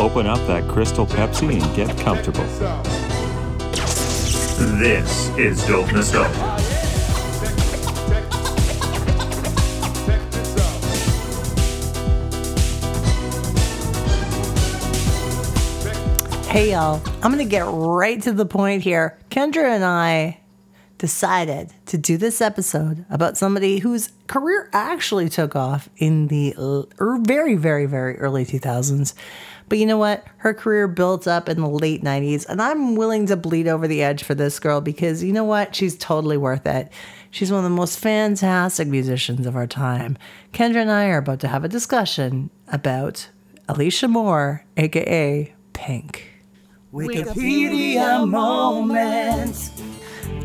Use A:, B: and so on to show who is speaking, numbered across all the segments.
A: open up that crystal Pepsi and get comfortable.
B: This is Dope Nostalgia.
C: Hey, y'all. I'm going to get right to the point here. Kendra and I decided to do this episode about somebody whose career actually took off in the er, very, very, very early 2000s. But you know what? Her career built up in the late 90s, and I'm willing to bleed over the edge for this girl because you know what? She's totally worth it. She's one of the most fantastic musicians of our time. Kendra and I are about to have a discussion about Alicia Moore, aka Pink. Wikipedia moment.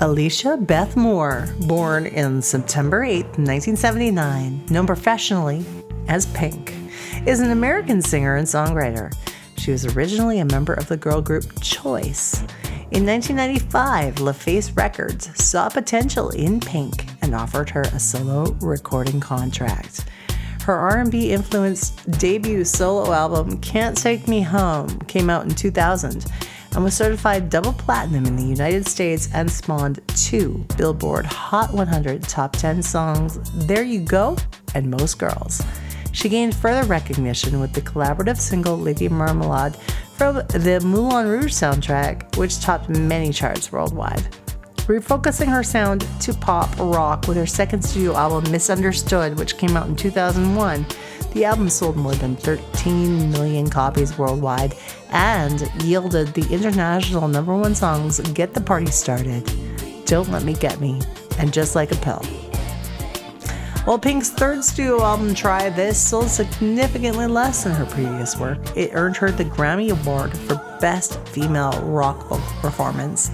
C: Alicia Beth Moore, born in September 8, 1979, known professionally as Pink, is an American singer and songwriter. She was originally a member of the girl group Choice. In 1995, LaFace Records saw potential in Pink and offered her a solo recording contract. Her R&B influenced debut solo album Can't Take Me Home came out in 2000 and was certified double platinum in the United States and spawned two Billboard Hot 100 Top 10 songs, There You Go and Most Girls. She gained further recognition with the collaborative single Lady Marmalade from the Moulin Rouge soundtrack, which topped many charts worldwide refocusing her sound to pop rock with her second studio album Misunderstood, which came out in 2001. The album sold more than 13 million copies worldwide and yielded the international number one songs Get the Party Started, Don't Let Me Get Me, and Just Like a Pill. While Pink's third studio album, Try This, sold significantly less than her previous work, it earned her the Grammy Award for Best Female Rock Vocal Performance.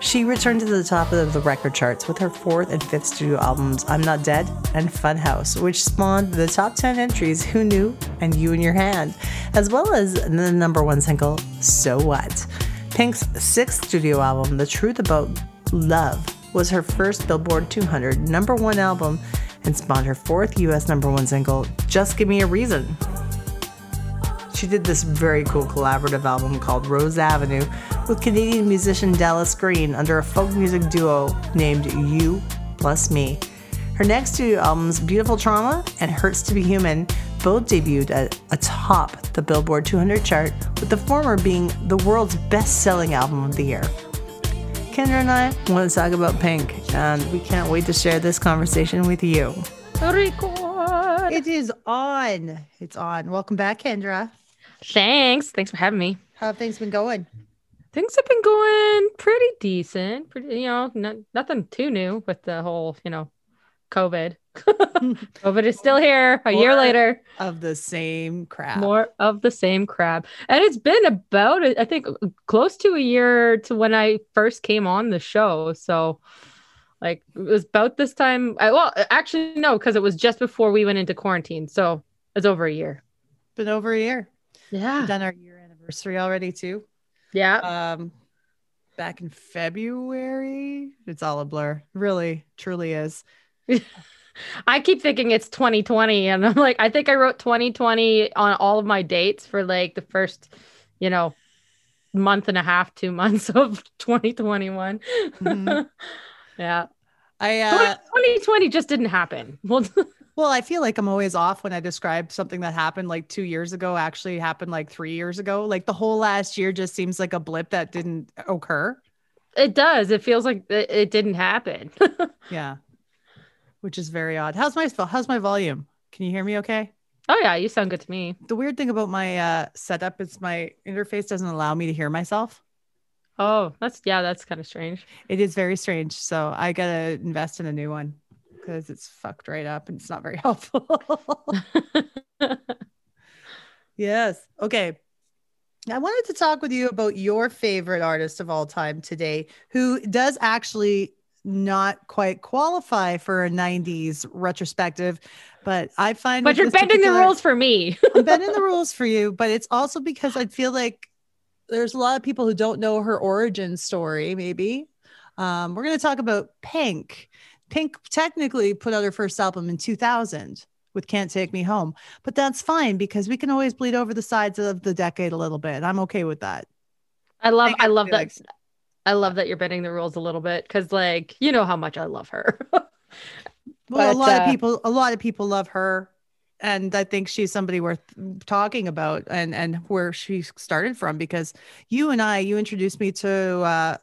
C: She returned to the top of the record charts with her fourth and fifth studio albums, I'm Not Dead and Funhouse, which spawned the top 10 entries Who Knew and You and Your Hand, as well as the number one single, So What. Pink's sixth studio album, The Truth About Love, was her first Billboard 200 number one album and spawned her fourth US number one single, Just Give Me a Reason. She did this very cool collaborative album called Rose Avenue with Canadian musician Dallas Green under a folk music duo named You Plus Me. Her next two albums, Beautiful Trauma and Hurts to Be Human, both debuted at atop the Billboard 200 chart, with the former being the world's best selling album of the year. Kendra and I want to talk about Pink, and we can't wait to share this conversation with you.
D: Record.
C: It is on. It's on. Welcome back, Kendra.
D: Thanks. Thanks for having me.
C: How have things been going?
D: Things have been going pretty decent. Pretty, you know, not, nothing too new with the whole, you know, COVID. COVID is still here a year later.
C: Of the same crap.
D: More of the same crap. And it's been about, I think, close to a year to when I first came on the show. So, like, it was about this time. I, well, actually, no, because it was just before we went into quarantine. So it's over a year.
C: Been over a year.
D: Yeah.
C: We've done our year anniversary already, too.
D: Yeah.
C: Um, back in February. It's all a blur. Really, truly is.
D: I keep thinking it's 2020, and I'm like, I think I wrote 2020 on all of my dates for like the first, you know, month and a half, two months of 2021.
C: Mm-hmm.
D: yeah.
C: I uh
D: 2020 just didn't happen. Well,
C: well, I feel like I'm always off when I describe something that happened like two years ago, actually happened like three years ago. Like the whole last year just seems like a blip that didn't occur.
D: it does. It feels like it, it didn't happen.
C: Yeah. Which is very odd. How's my how's my volume? Can you hear me okay?
D: oh yeah, you sound good to me.
C: The weird thing about my uh setup is my interface doesn't allow me to hear myself.
D: Oh, that's yeah, that's kind of strange.
C: It is very strange. So I gotta invest in a new one because it's fucked right up and it's not very helpful. yes. Okay. I wanted to talk with you about your favorite artist of all time today, who does actually not quite qualify for a 90s retrospective, but I find
D: but you're bending the rules for me.
C: I'm bending the rules for you, but it's also because I feel like there's a lot of people who don't know her origin story, maybe. Um, we're going to talk about Pink. Pink technically put out her first album in 2000,
E: with Can't Take Me Home. But that's fine because we can always bleed over the sides of the decade a little bit. I'm okay with that.
D: I love
E: think
D: I love that
E: like-
D: I love that you're bending the rules a little bit because like you know how much I love her.
E: Well, a lot
D: uh,
E: of people a lot of people love her and I think she's somebody worth talking about and and where she started from because you and I you introduced me to uh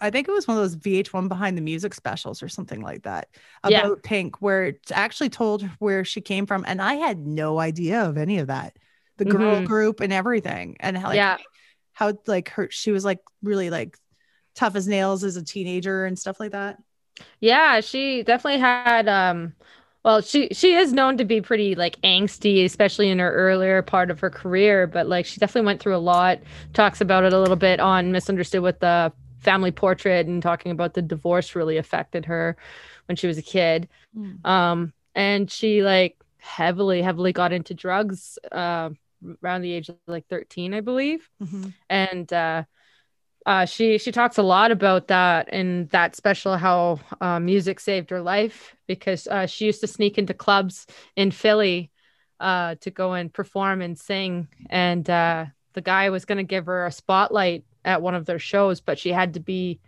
E: I think it was one of those VH1 behind the music specials or something like that about
D: Yeah.
E: Pink where it actually told where she came from and I had no idea of any of that. The girl
D: Mhm.
E: group and everything and how like,
D: yeah.
E: how like her she was like really like tough as nails as a teenager and stuff like that.
D: Yeah, she definitely had um well, she she is known to be pretty like angsty, especially in her earlier part of her career, but like she definitely went through a lot. Talks about it a little bit on Misunderstood with the family portrait and talking about the divorce really affected her when she was a kid. Um and she like heavily heavily got into drugs uh, around the age of like 13, I believe
E: Mhm.
D: and uh, uh, she she talks a lot about that in that special how uh, music saved her life because uh, she used to sneak into clubs in Philly uh, to go and perform and sing, and uh, the guy was going to give her a spotlight at one of their shows, but she had to be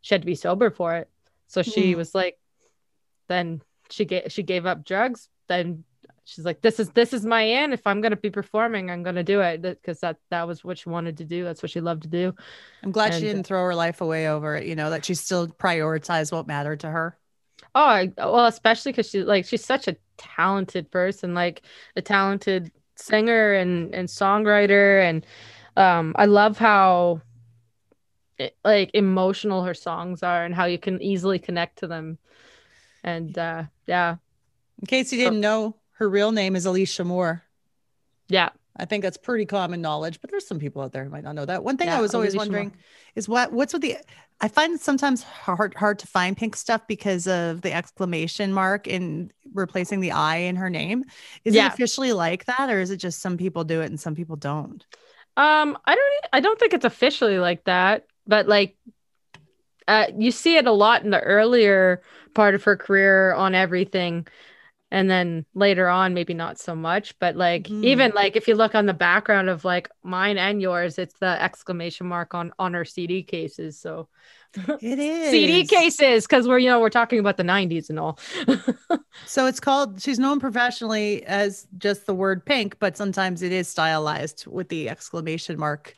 D: she had to be sober for it. So she
E: Mm.
D: was like, then she gave she gave up drugs. Then she's like, this is this is my end. If I'm gonna be performing, I'm gonna do it because that that was what she wanted to do. That's what she loved to do.
E: I'm glad she
D: And, uh,
E: didn't throw her life away over it, you know, that she still prioritized what mattered to her.
D: Oh, I, well, especially because she's like she's such a talented person, like a talented singer and and songwriter, and um, I love how it, like emotional her songs are and how you can easily connect to them. And uh, yeah,
E: In case you didn't know, her real name is Alicia Moore.
D: yeah,
E: I think that's pretty common knowledge, but there's some people out there who might not know that. One thing I was always
D: Alicia Moore.
E: wondering is what what's with the I find it sometimes hard hard to find pink stuff because of the exclamation mark in replacing the I in her name. Is
D: Yeah.
E: it officially like that or is it just some people do it and some people don't?
D: Um, I don't I don't think it's officially like that, but like uh you see it a lot in the earlier part of her career on everything. And then later on, maybe not so much, but like
E: Mhm.
D: even like if you look on the background of like mine and yours, it's the exclamation mark on on her CD cases. So
E: It is
D: CD cases, because we're you know we're talking about the '90s and all.
E: So it's called, she's known professionally as just the word pink, but sometimes it is stylized with the exclamation mark.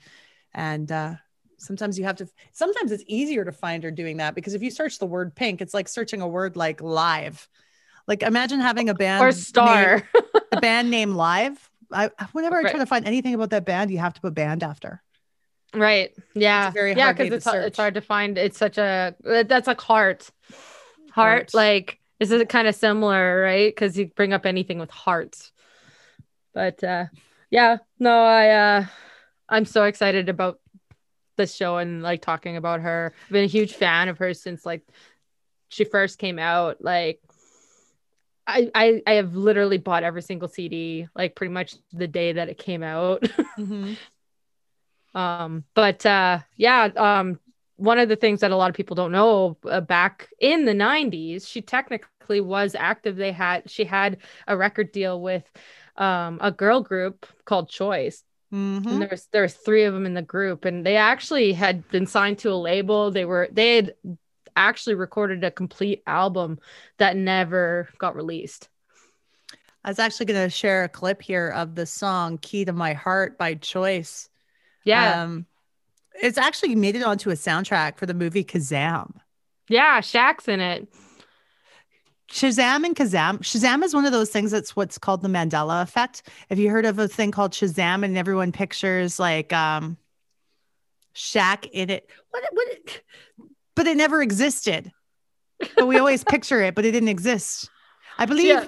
E: And uh, sometimes you have to, sometimes it's easier to find her doing that because if you search the word pink, it's like searching a word like live. Like imagine having a band
D: or star.
E: name- a band name live. I whenever I try to find anything about that band, you have to put band after.
D: Right. Yeah.
E: very
D: yeah, because it's hard, it's hard to find. It's such a that's like heart. Heart,
E: Heart.
D: like is kind of similar, right? Because you bring up anything with hearts. But uh yeah, no, I uh I'm so excited about this show and like talking about her. I've been a huge fan of her since like she first came out. Like I, I I have literally bought every single CD like pretty much the day that it came out. Um, but uh, yeah, um, one of the things that a lot of people don't know uh, back in the 90s, she technically was active. They had she had a record deal with um, a girl group called Choice.
E: Mhm.
D: And there's there's three of them in the group, and they actually had been signed to a label. They were they had actually recorded a complete album that never got released.
E: I was actually going to share a clip here of the song Key to My Heart by Choice.
D: Yeah,
E: Um, it's actually made it onto a soundtrack for the movie Kazam.
D: yeah, Shaq's in it.
E: Shazam and Kazam. Shazam is one of those things that's what's called the Mandela effect. Have you heard of a thing called Shazam and everyone pictures like um Shaq in it? What what but it never existed. But we always picture it, but it didn't exist. I believe
D: Yeah.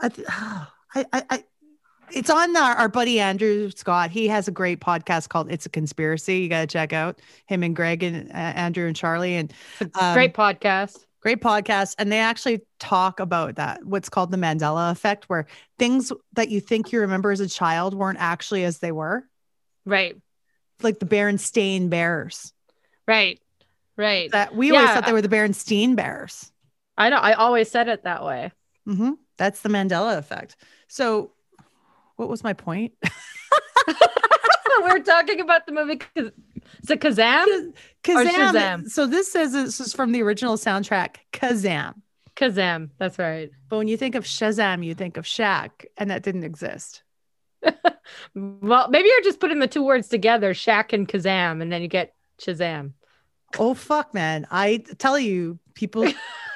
E: I, th- I, I, I it's on our, our buddy Andrew Scott. He has a great podcast called It's a Conspiracy. You got to check out him and Greg and uh, Andrew and Charlie and Um,
D: great podcast.
E: great podcast and they actually talk about that what's called the mandela effect where things that you think you remember as a child weren't actually as they were
D: Right,
E: like the berenstain bears
D: right, right.
E: that we always thought they were the berenstain bears
D: I know. I always said it that way.
E: hmm
F: That's the Mandela effect. So, what was my point?
D: We're talking about the movie. Is it Kazam?
F: Kazam.
D: Shazam.
F: So this says this is from the original soundtrack, Kazam.
D: Kazam. That's right.
F: But when you think of Shazam, you think of Shaq, and that didn't exist.
D: Well, maybe you're just putting the two words together, Shaq and Kazam, and then you get Shazam.
F: Oh fuck, man! I tell you, people.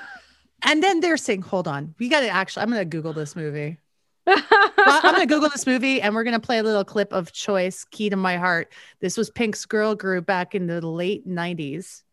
F: and then they're saying, "Hold on, we got to actually." I'm gonna Google this movie. Well, I'm gonna Google this movie, and we're gonna play a little clip of Choice, "Key to My Heart." This was Pink's girl group back in the late '90s.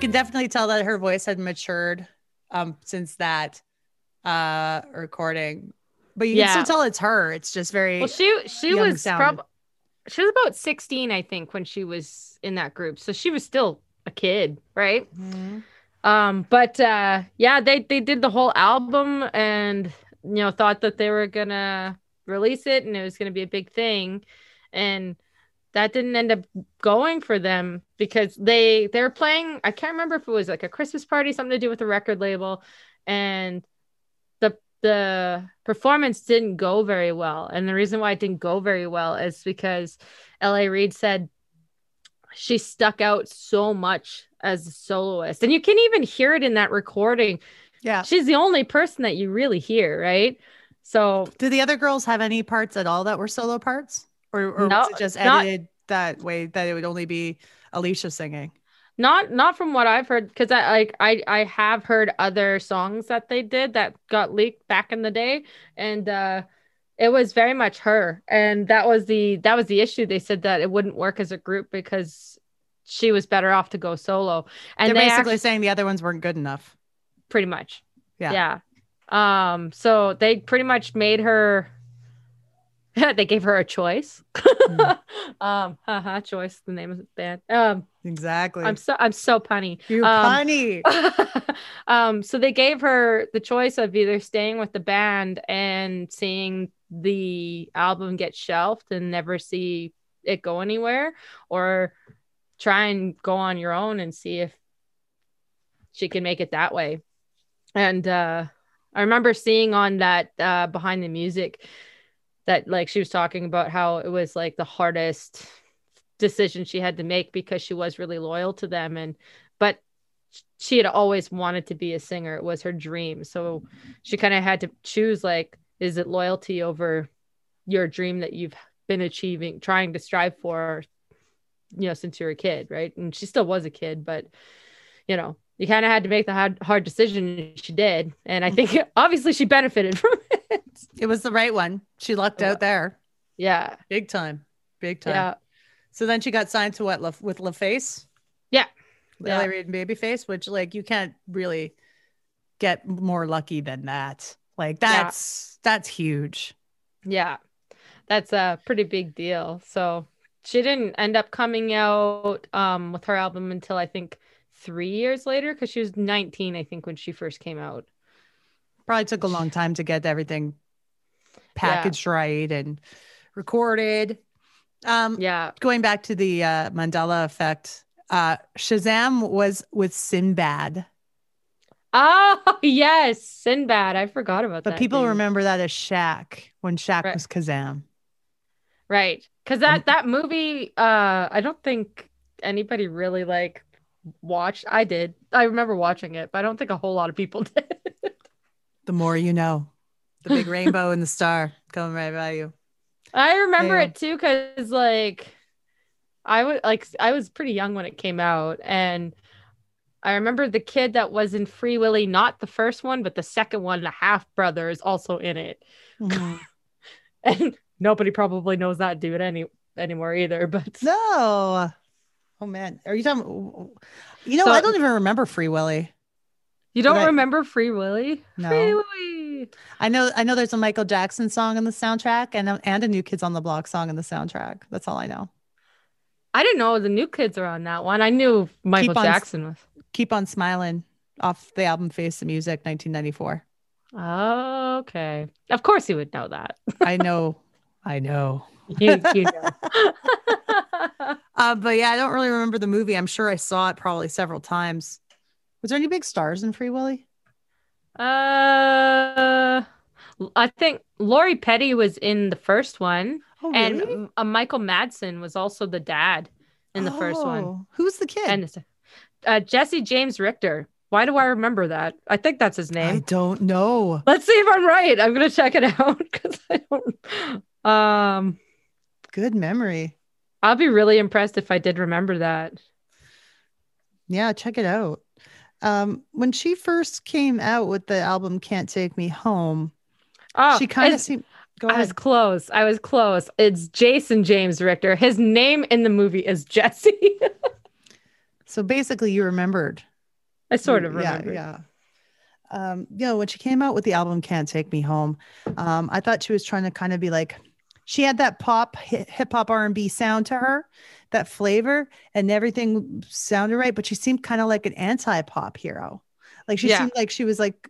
E: Can
F: definitely tell that her voice had matured um, since that uh, recording, but you
D: Yeah.
F: can still tell it's her. It's just very.
D: Well, she she was probably she was about 16, I think, when she was in that group. So she was still a kid, right?
F: Mhm.
D: Um, but uh yeah, they they did the whole album and you know thought that they were gonna release it and it was gonna be a big thing. And that didn't end up going for them because they they were playing I can't remember if it was like a Christmas party, something to do with the record label, and the the performance didn't go very well. And the reason why it didn't go very well is because LA Reid said she stuck out so much as a soloist. And you can even hear it in that recording.
F: Yeah.
D: She's the only person that you really hear, right? So
F: do the other girls have any parts at all that were solo parts, or, or
D: No,
F: was it just
D: not-
F: edited that way that it would only be Alicia singing?
D: not not from what I've heard, because I like I I have heard other songs that they did that got leaked back in the day, and uh it was very much her. And that was the that was the issue. They said that it wouldn't work as a group because she was better off to go solo. And
F: They're
D: they
F: basically
D: actually-
F: saying the other ones weren't good enough.
D: pretty much.
F: Yeah.
D: Yeah. Um, so they pretty much made her they gave her a choice. um, haha, choice, the name of the band. Um,
F: Exactly.
D: I'm so I'm so punny.
F: you
D: um,
F: funny.
D: um, so they gave her the choice of either staying with the band and seeing the album get shelved and never see it go anywhere, or try and go on your own and see if she can make it that way. And uh, I remember seeing on that uh, behind the music that like she was talking about how it was like the hardest decision she had to make because she was really loyal to them and but she had always wanted to be a singer. It was her dream. So she kind of had to choose like is it loyalty over your dream that you've been achieving trying to strive for you know since you were a kid right? And she still was a kid but you know you kind of had to make the hard, hard decision she did. And i think obviously she benefited from it
E: It was the right one. She lucked out there.
D: yeah
E: Big time. Big time.
D: yeah
E: So then she got signed to what? La- with LaFace?
D: Yeah.
E: LA
D: Yeah.
E: Reid and Babyface, which like you can't really get more lucky than that. Like
D: Yeah.
E: that's that's huge.
D: Yeah, that's a pretty big deal. So she didn't end up coming out um, with her album until I think three years later because she was 19, I think, when she first came out.
E: Probably took a long time to get everything packaged right and recorded. Um
D: Yeah.
E: going back to the uh, Mandela effect, uh Shazam was with Sinbad.
D: Oh, yes. Sinbad. I forgot about
E: But
D: that.
E: But people
D: dude.
E: remember that as Shaq when Shaq
D: Right.
E: was Kazam.
D: Right. Because that, that movie, uh, I don't think anybody really like watched. I did. I remember watching it, but I don't think a whole lot of people did.
E: The more you know. The big rainbow and the star coming right by you.
D: I remember
E: Yeah.
D: it too because like I was like I was pretty young when it came out and I remember the kid that was in Free Willy, not the first one, but the second one, the half brother is also in it.
E: Mhm.
D: And nobody probably knows that dude any anymore either. But
E: no. Oh man. Are you talking you know,
D: So-
E: I don't even remember Free Willy.
D: You don't
E: I-
D: remember Free Willy?
E: No.
D: Free Willy.
E: I know I know there's a Michael Jackson song in the soundtrack and a, and a New Kids on the Block song in the soundtrack. That's all I know.
D: I didn't know the new kids are on that one. I knew Michael
E: on-
D: Jackson was.
E: Keep on smiling off the album Face the Music 1994.
D: Oh, okay. Of course you would know that.
E: I know. I know.
D: You, you know.
E: Uh, but yeah, I don't really remember the movie. I'm sure I saw it probably several times. Was there any big stars in Free Willy?
D: Uh, I think Lori Petty was in the first one,
E: Oh,
D: and uh, Michael Madsen was also the dad in the first one.
E: Oh, Who's the kid?
D: And uh, Jesse James Richter. Why do I remember that? I think that's his name.
E: I don't know.
D: Let's see if I'm right. I'm gonna check it out because I don't. Um,
E: Good memory.
D: I'll be really impressed if I did remember that.
E: Yeah, check it out. Um, when she first came out with the album "Can't Take Me Home,"
D: Oh,
E: she kind of seemed. Go
D: I was close. I was close. It's Jason James Richter. His name in the movie is Jesse.
E: So basically, you remembered.
D: I sort of remember.
E: Yeah. Yeah. Um, you know, when she came out with the album "Can't Take Me Home," um, I thought she was trying to kind of be like, she had that pop hip hop R and B sound to her, that flavor, and everything sounded right. But she seemed kind of like an anti pop hero. Like she
D: Yeah.
E: seemed like she was like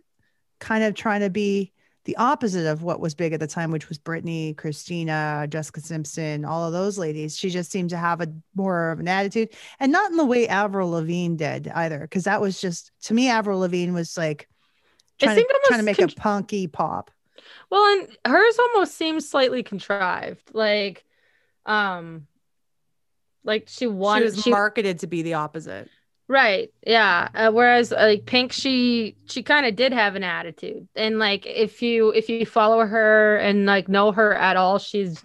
E: kind of trying to be the opposite of what was big at the time, which was Britney, Christina, Jessica Simpson, all of those ladies. She just seemed to have a more of an attitude, and not in the way Avril Lavigne did either, because that was just to me, Avril Lavigne was like trying, to, trying to make
D: con-
E: a punky pop.
D: Well, and hers almost seems slightly contrived. Like, um, like she
E: She
D: wanted.
E: was
D: She,
E: marketed to be the opposite.
D: right, yeah. Uh, whereas, uh, like Pink, she she kind of did have an attitude, and like if you if you follow her and like know her at all, she's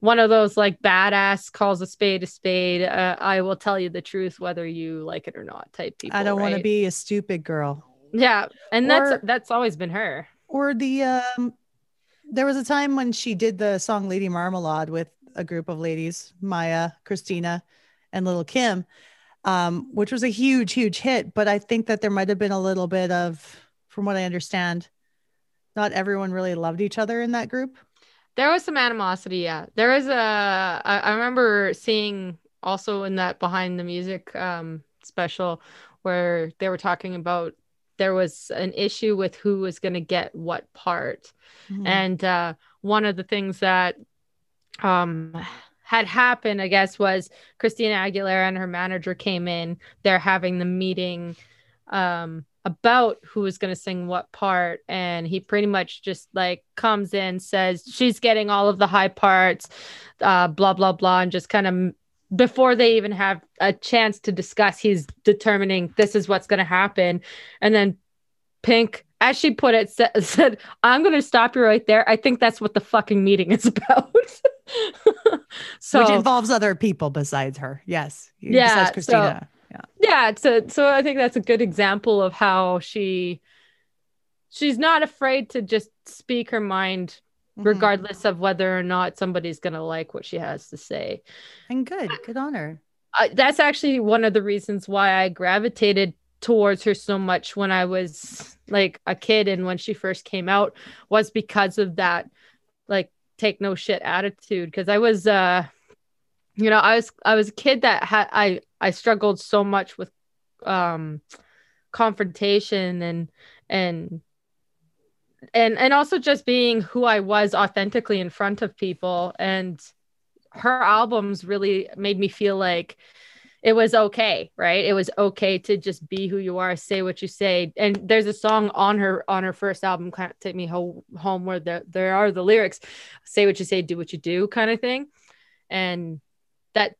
D: one of those like badass calls a spade a spade. Uh, I will tell you the truth whether you like it or not type people.
E: I don't want to be a stupid girl.
D: Yeah, and
E: Or-
D: that's that's always been her.
E: Or the um, there was a time when she did the song Lady Marmalade with a group of ladies, Mya, Christina, and Lil' Kim, um, which was a huge, huge hit. But I think that there might have been a little bit of, from what I understand, not everyone really loved each other in that group.
D: There was some animosity, yeah. There was a I, remember seeing also in that behind the music um special where they were talking about there was an issue with who was going to get what part.
E: Mm-hmm.
D: And uh one of the things that um had happened, I guess, was Christina Aguilera and her manager came in. They're having the meeting um about who was going to sing what part and he pretty much just like comes in says she's getting all of the high parts uh blah blah blah and just kind of before they even have a chance to discuss he's determining this is what's going to happen and then pink as she put it, said, said "I'm going to stop you right there. I think that's what the fucking meeting is about." so
E: Which involves other people besides her. Yes.
D: Yeah,
E: Besides
D: so-
E: yeah.
D: yeah so so i think that's a good example of how she she's not afraid to just speak her mind
E: Mhm.
D: regardless of whether or not somebody's going to like what she has to say
E: And good. Good on her.
D: uh, that's actually one of the reasons why i gravitated towards her so much when i was like a kid and when she first came out was because of that like take no shit attitude because i was uh you know i was i was a kid that had i i struggled so much with um confrontation and and and and also just being who i was authentically in front of people. And her albums really made me feel like it was okay right? It was okay to just be who you are say what you say. And there's a song on her on her first album kind of take me ho- home where there, there are the lyrics say what you say do what you do kind of thing. And that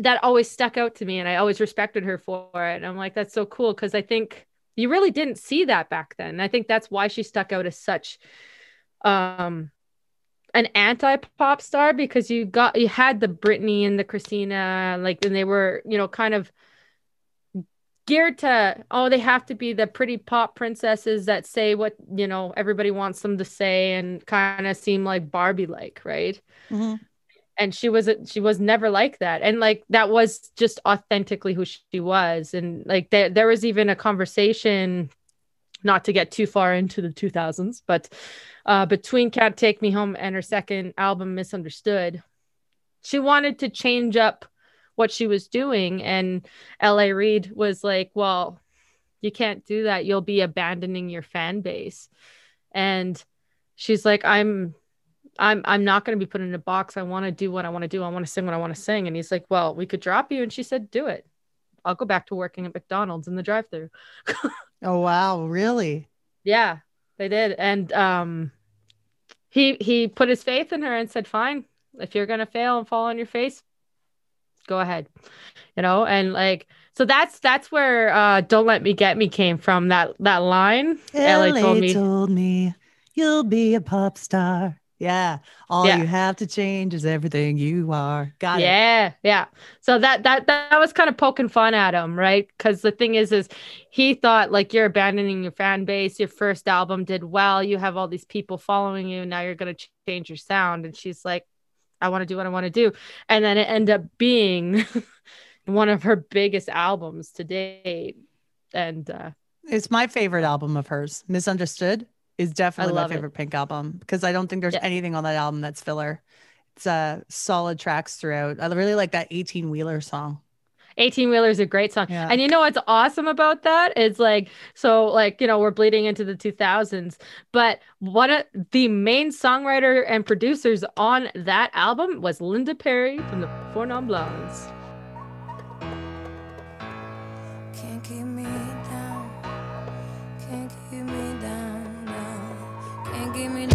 D: that always stuck out to me and i always respected her for it. And i'm like that's so cool because i think you really didn't see that back then i think that's why she stuck out as such um an anti-pop star because you got you had the Britney and the Christina like and they were you know kind of geared to oh they have to be the pretty pop princesses that say what you know everybody wants them to say and kind of seem like Barbie like right
E: Mhm.
D: And she was she was never like that. And like that was just authentically who she was. And like there, there was even a conversation not to get too far into the 2000s but uh, between can't take me home and her second album misunderstood she wanted to change up what she was doing. And la reid was like well you can't do that. You'll be abandoning your fan base. And she's like i'm I'm I'm not going to be put in a box. I want to do what I want to do. I want to sing what I want to sing. And he's like, "Well, we could drop you." And she said, "Do it. I'll go back to working at McDonald's in the drive-through."
E: Oh wow, really?
D: yeah, they did. And um he he put his faith in her and said, "Fine. If you're going to fail and fall on your face, go ahead." You know, and like so that's that's where uh don't let me get me came from that that line. LA told me
E: told me you'll be a pop star. Yeah. All
D: Yeah.
E: you have to change is everything you are. Got it.
D: yeah yeah so that that that was kind of poking fun at him right because the thing is is he thought like you're abandoning your fan base your first album did well you have all these people following you now you're going to change your sound and she's like i want to do what i want to do and then it ended up being one of her biggest albums to date and uh
E: It's my favorite album of hers. Misunderstood is definitely my
D: love it.
E: favorite Pink album because I don't think there's
D: Yeah.
E: anything on that album that's filler. It's uh solid tracks throughout. I really like that 18 wheeler song.
D: 18 wheeler is a great song
E: Yeah.
D: and you know what's awesome about that is like so like you know we're bleeding into the 2000s but one of the main songwriter and producers on that album was linda perry from the four non blondes
F: Can't me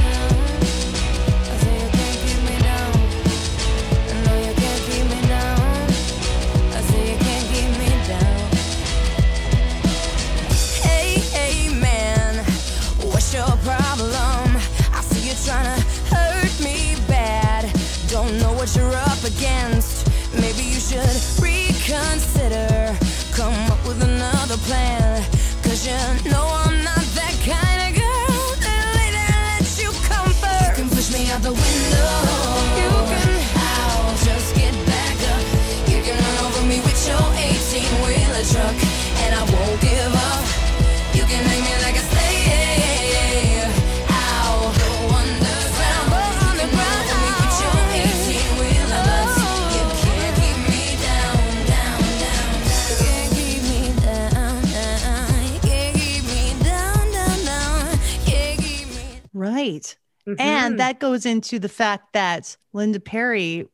E: Right.
D: Mhm.
E: And that goes into the fact that Linda Perry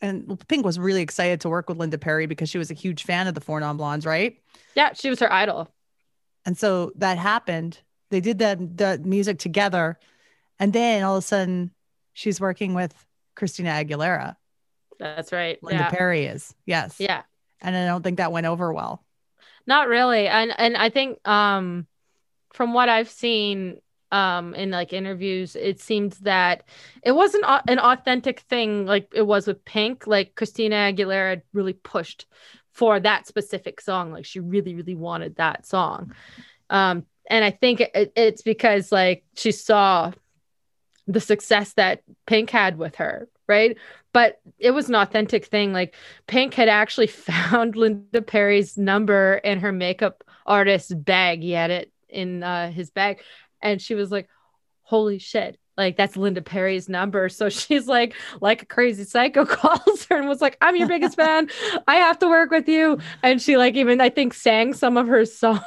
E: and Pink was really excited to work with Linda Perry because she was a huge fan of the Four Non Blondes, right?
D: yeah she was her idol
E: And so that happened. They did that, that music together. And then all of a sudden, she's working with Christina Aguilera.
D: that's right
E: Linda
D: yeah
E: Perry is. Yes.
D: yeah
E: And I don't think that went over well.
D: not really and and i think um from what I've seen um in like interviews it seems that it wasn't an authentic thing like it was with Pink like Christina Aguilera really pushed for that specific song like she really really wanted that song. Um and I think it, it's because like she saw the success that Pink had with her right? But it was an authentic thing like Pink had actually found Linda Perry's number in her makeup artist's bag he had it in uh, his bag and she was like holy shit. Like that's linda perry's number. So she's like like a crazy psycho calls her and was like i'm your biggest fan. I have to work with you. And she like even i think sang some of her songs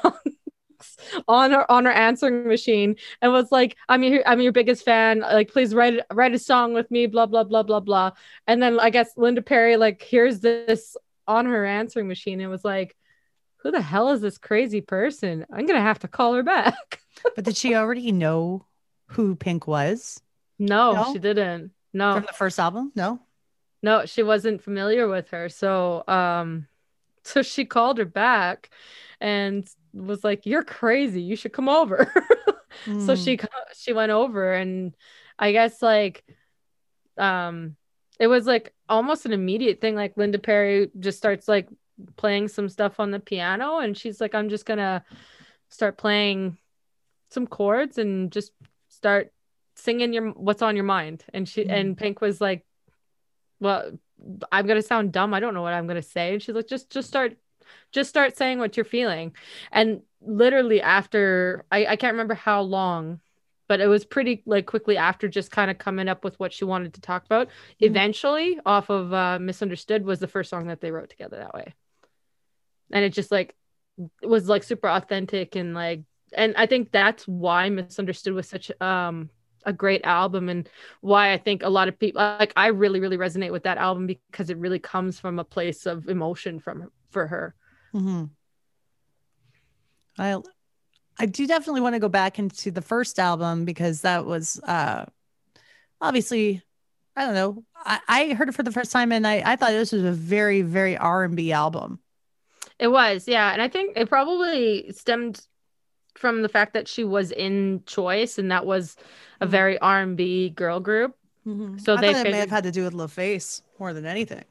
D: on her on her answering machine and was like i'm your i'm your biggest fan. Like please write write a song with me blah blah blah blah blah. And then i guess linda perry like hears this on her answering machine and was like who the hell is this crazy person i'm gonna have to call her back
E: But did she already know who Pink was
D: No,
E: No?
D: she didn't. No,
E: from the first album? No.
D: no, she wasn't familiar with her. So, um, so she called her back and was like, "You're crazy. You should come over." so
E: Mm.
D: she she went over, and I guess like, um, it was like almost an immediate thing. Like Linda Perry just starts like playing some stuff on the piano, and she's like, "I'm just gonna start playing some chords and just start singing your what's on your mind. And she
E: Mhm.
D: and pink was like well i'm gonna sound dumb. I don't know what i'm gonna say. And she's like just just start just start saying what you're feeling. And literally after i, I can't remember how long but it was pretty like quickly after just kind of coming up with what she wanted to talk about. Eventually off of uh misunderstood was the first song that they wrote together that way and it just like was like super authentic and like and I think that's why Misunderstood was such um a great album and why I think a lot of people like I really really resonate with that album because it really comes from a place of emotion from for her.
E: Mhm. I I do definitely want to go back into the first album because that was uh obviously I don't know. I, I heard it for the first time and I, I thought this was a very, very R and B album.
D: It was, yeah, and I think it probably stemmed from the fact that she was in Choice and that was a
E: Mhm.
D: very R&B girl group. So
E: So
D: they
E: they may have had to do with LaFace more than anything.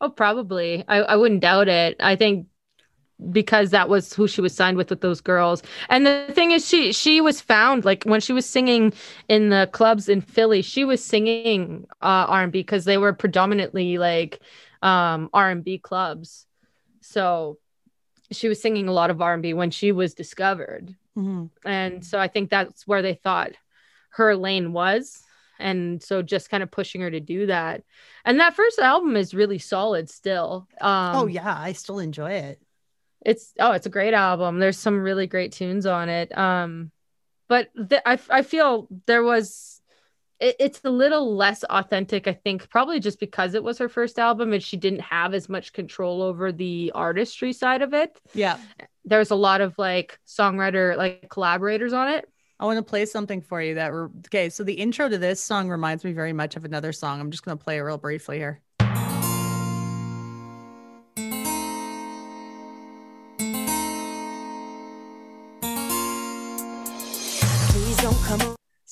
D: Oh, probably. I, I wouldn't doubt it. I think because that was who she was signed with with those girls. And the thing is she she was found like when she was singing in the clubs in Philly, she was singing uh R&B because they were predominantly like um R&B clubs. So she was singing a lot of R&B when she was discovered.
E: Mhm.
D: And so I think that's where they thought her lane was. And so just kind of pushing her to do that. And that first album is really solid still. Um,
E: oh yeah, I still enjoy it.
D: it's oh it's a great album there's some really great tunes on it um but th- I, I feel there was it, it's a little less authentic i think probably just because it was her first album and she didn't have as much control over the artistry side of it
E: Yeah.
D: there's a lot of like songwriter like collaborators on it
E: I want to play something for you that re- okay, so the intro to this song reminds me very much of another song. I'm just gonna play it real briefly here.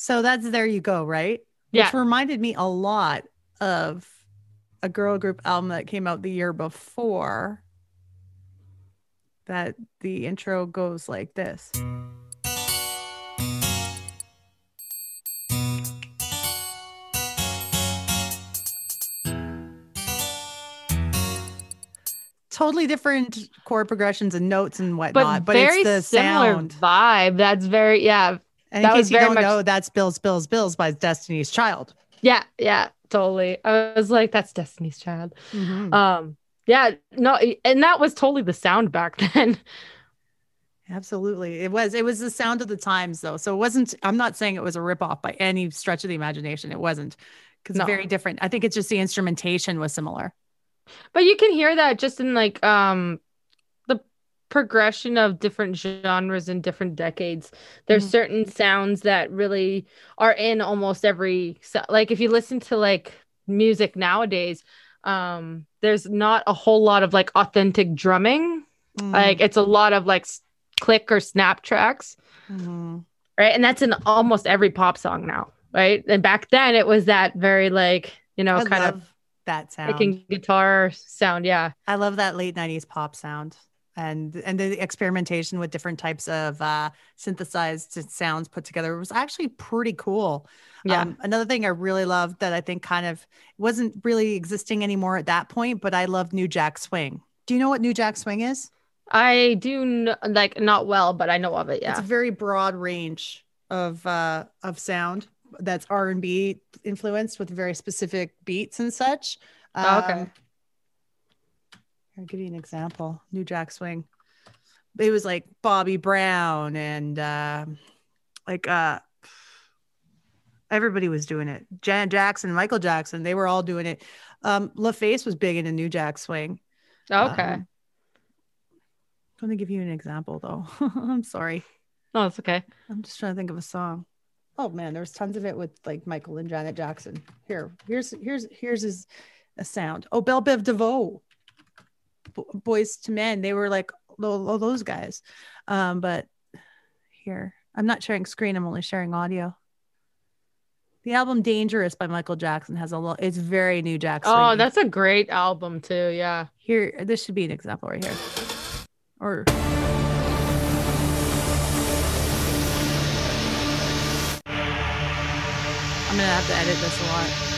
E: So that's there you go, right?
D: yeah
E: Which reminded me a lot of a girl group album that came out the year before. That the intro goes like this. Totally different chord progressions and notes and
D: but,
E: whatnot, but,
D: very
E: it's the
D: similar
E: sound.
D: vibe that's very yeah
E: And
D: that
E: in case you don't
D: much-
E: know, that's Bills, Bills, Bills by Destiny's Child.
D: yeah yeah totally i was like that's destiny's child
E: Mhm.
D: um yeah no and that was totally the sound back then
E: Absolutely. It was it was the sound of the times though. So it wasn't I'm not saying it was a ripoff by any stretch of the imagination. It wasn't. Because
D: No.
E: very different. I think it's just the instrumentation was similar.
D: but you can hear that just in like um progression of different genres in different decades there's
E: Mhm.
D: certain sounds that really are in almost every like if you listen to like music nowadays um there's not a whole lot of like authentic drumming
E: Mm.
D: like it's a lot of like click or snap tracks,
E: Mhm.
D: right? And that's in almost every pop song now, right? And back then it was that very like you know
E: I
D: kind of
E: that sound.
D: picking guitar sound. Yeah,
E: I love that late 90s pop sound and and the experimentation with different types of uh synthesized sounds put together was actually pretty cool.
D: yeah.
E: Um, another thing I really loved that I think kind of wasn't really existing anymore at that point, but I love New Jack Swing. Do you know what New Jack Swing is?
D: I do kn- like not well, but I know of it. Yeah, it's
E: a very broad range of uh of sound that's R&B influenced with very specific beats and such.
D: Oh, okay.
E: I'll give you an example. New Jack Swing. It was like Bobby Brown and uh, like uh everybody was doing it. Janet Jackson, Michael Jackson, they were all doing it. Um LaFace was big in a New Jack Swing.
D: okay.
E: Um, I'm gonna give you an example though. I'm sorry.
D: no, it's okay.
E: I'm just trying to think of a song. Oh man, there's tons of it with like Michael and Janet Jackson. Here, here's here's here's his a sound. Oh, Belle Biv DeVoe, Boyz II Men. They were like all, those guys. Um, but here, I'm not sharing screen. I'm only sharing audio. The album "Dangerous" by Michael Jackson has a lot. It's very New jackson
D: Oh, that's a great album too. Yeah.
E: here. This should be an example right here. Or I'm gonna have to edit this a lot.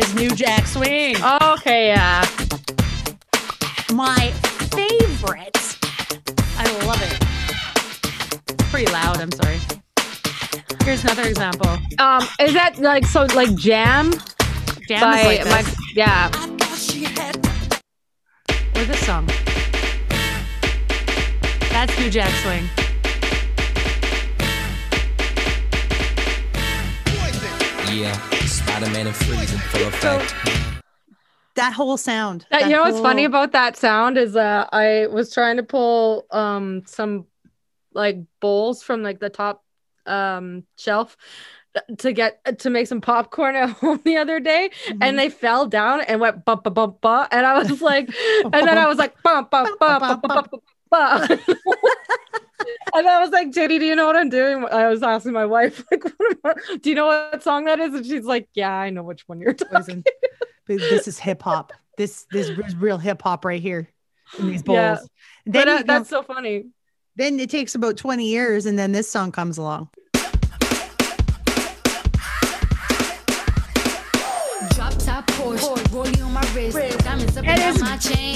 E: Is New Jack Swing.
D: Okay. Yeah.
E: My favorite. I love it. Pretty loud. I'm sorry. Here's another example.
D: Um, is that like so like Jam
E: Jam
D: by
E: is like
D: my
E: this.
D: yeah.
E: Or this song. That's New Jack Swing.
G: Yeah, Spider-Man and Freeze in full effect.
E: That whole sound.
D: That, you know what's funny about that sound is uh I was trying to pull um some like bowls from like the top um shelf to get to make some popcorn at home the other day
E: Mhm.
D: and they fell down and went bump bump bump bump and I was like and then I was like bump bump bump bump bump bump, bump. And I was like, Judy, do you know what I'm doing? I was asking my wife, like, what am I- do you know what song that is? And she's like, Yeah, I know which one you're talking.
E: But this is hip hop. This this is real hip hop right here in these bowls.
D: Yeah.
E: Then,
D: But uh,
E: you know,
D: that's so funny.
E: then it takes about 20 years and then this song comes along.
F: Drop top Porsche, rollie on my wrist, diamonds up and down my chain.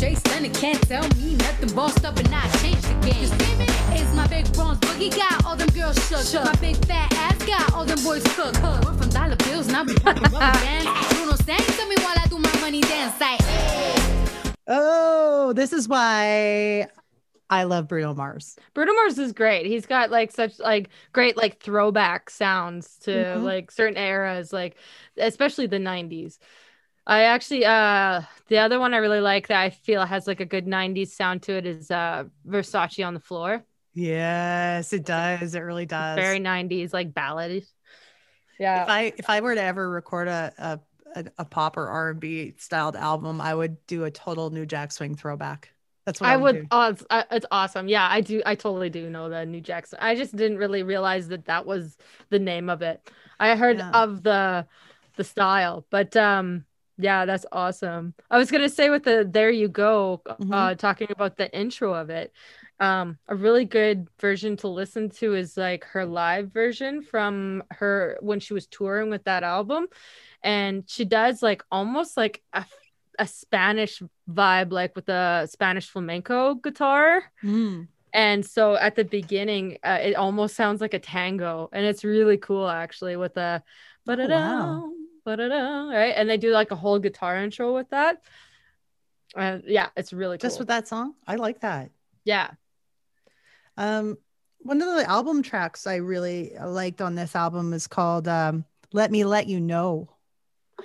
F: Cardi B straight stunning, can't tell me nothing. Bossed up and I changed the game. You see me? It's my big Bronx boogie got all them girls shook. My big fat ass got all them boys cooked. We're from dollar bills, now we popping rubber bands. Bruno sang to me while I do my money dance. Like,
E: Oh, this is why I love Bruno Mars.
D: Bruno Mars is great. He's got like such like great like throwback sounds to
E: Mhm.
D: like certain eras, like especially the 90s. I actually uh the other one I really like that I feel has like a good 90s sound to it is uh Versace on the floor.
E: Yes, it does. It really does.
D: Very 90s like ballad. Yeah.
E: if I if I were to ever record a a, a, pop or R and B styled album, I would do a total New Jack Swing throwback. That's what I,
D: I
E: would.
D: Oh, it's, uh, it's awesome. Yeah, I do. I totally do know the New Jackson. I just didn't really realize that that was the name of it. I heard
E: Yeah.
D: of the the style, but um, yeah, that's awesome. I was gonna say with the "There You Go," uh,
E: Mhm.
D: talking about the intro of it. Um, a really good version to listen to is like her live version from her when she was touring with that album, and she does like almost like a a Spanish vibe, like with a Spanish flamenco guitar.
E: Mm.
D: And so at the beginning, uh, it almost sounds like a tango, and it's really cool actually with a ba-da-da,
E: wow.
D: Right? And they do like a whole guitar intro with that. Uh, yeah, it's really cool.
E: Just with that song, I like that.
D: yeah.
E: Um, one of the album tracks I really liked on this album is called um, "Let Me Let You Know."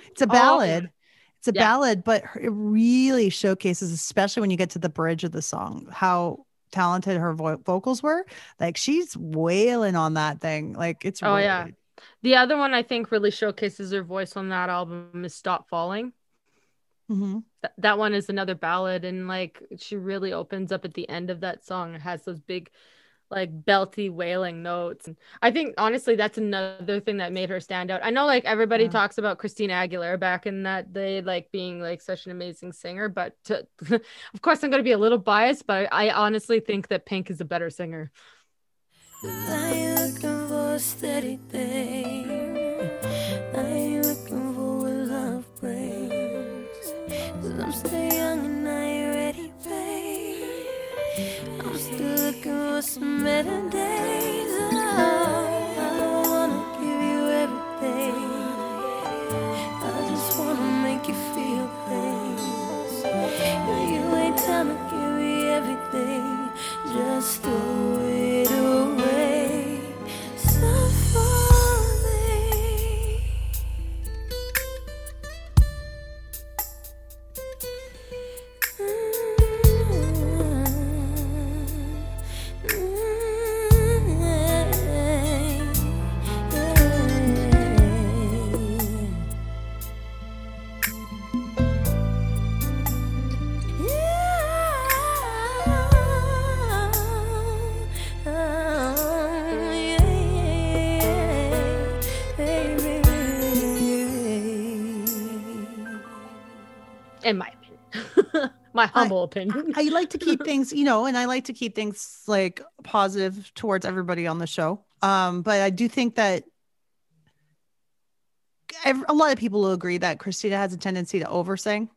E: It's a
D: Oh,
E: ballad. It's a
D: Yeah.
E: ballad, but it really showcases, especially when you get to the bridge of the song, how talented her vo- vocals were. Like she's wailing on that thing. Like it's
D: Oh,
E: really
D: yeah.
E: Good.
D: The other one I think really showcases her voice on that album is Stop Falling.
E: Mhm.
D: Th- that one is another ballad and like she really opens up at the end of that song it has those big like belty wailing notes and i think honestly that's another thing that made her stand out i know like everybody
E: Yeah.
D: talks about christina aguilera back in that day like being like such an amazing singer but to, of course i'm going to be a little biased but i honestly think that pink is a better singer
F: a steady thing. I ain't looking for what love brings. Cause I'm still young and I ain't ready, babe. I'm still looking for some better days. Oh, I wanna give you everything. I just wanna make you feel things. You ain't give me everything. Just
D: my humble opinion
E: I like to keep things, you know, and I like to keep things like positive towards everybody on the show. Um, but I do think that a lot of people will agree that Christina has a tendency to oversing,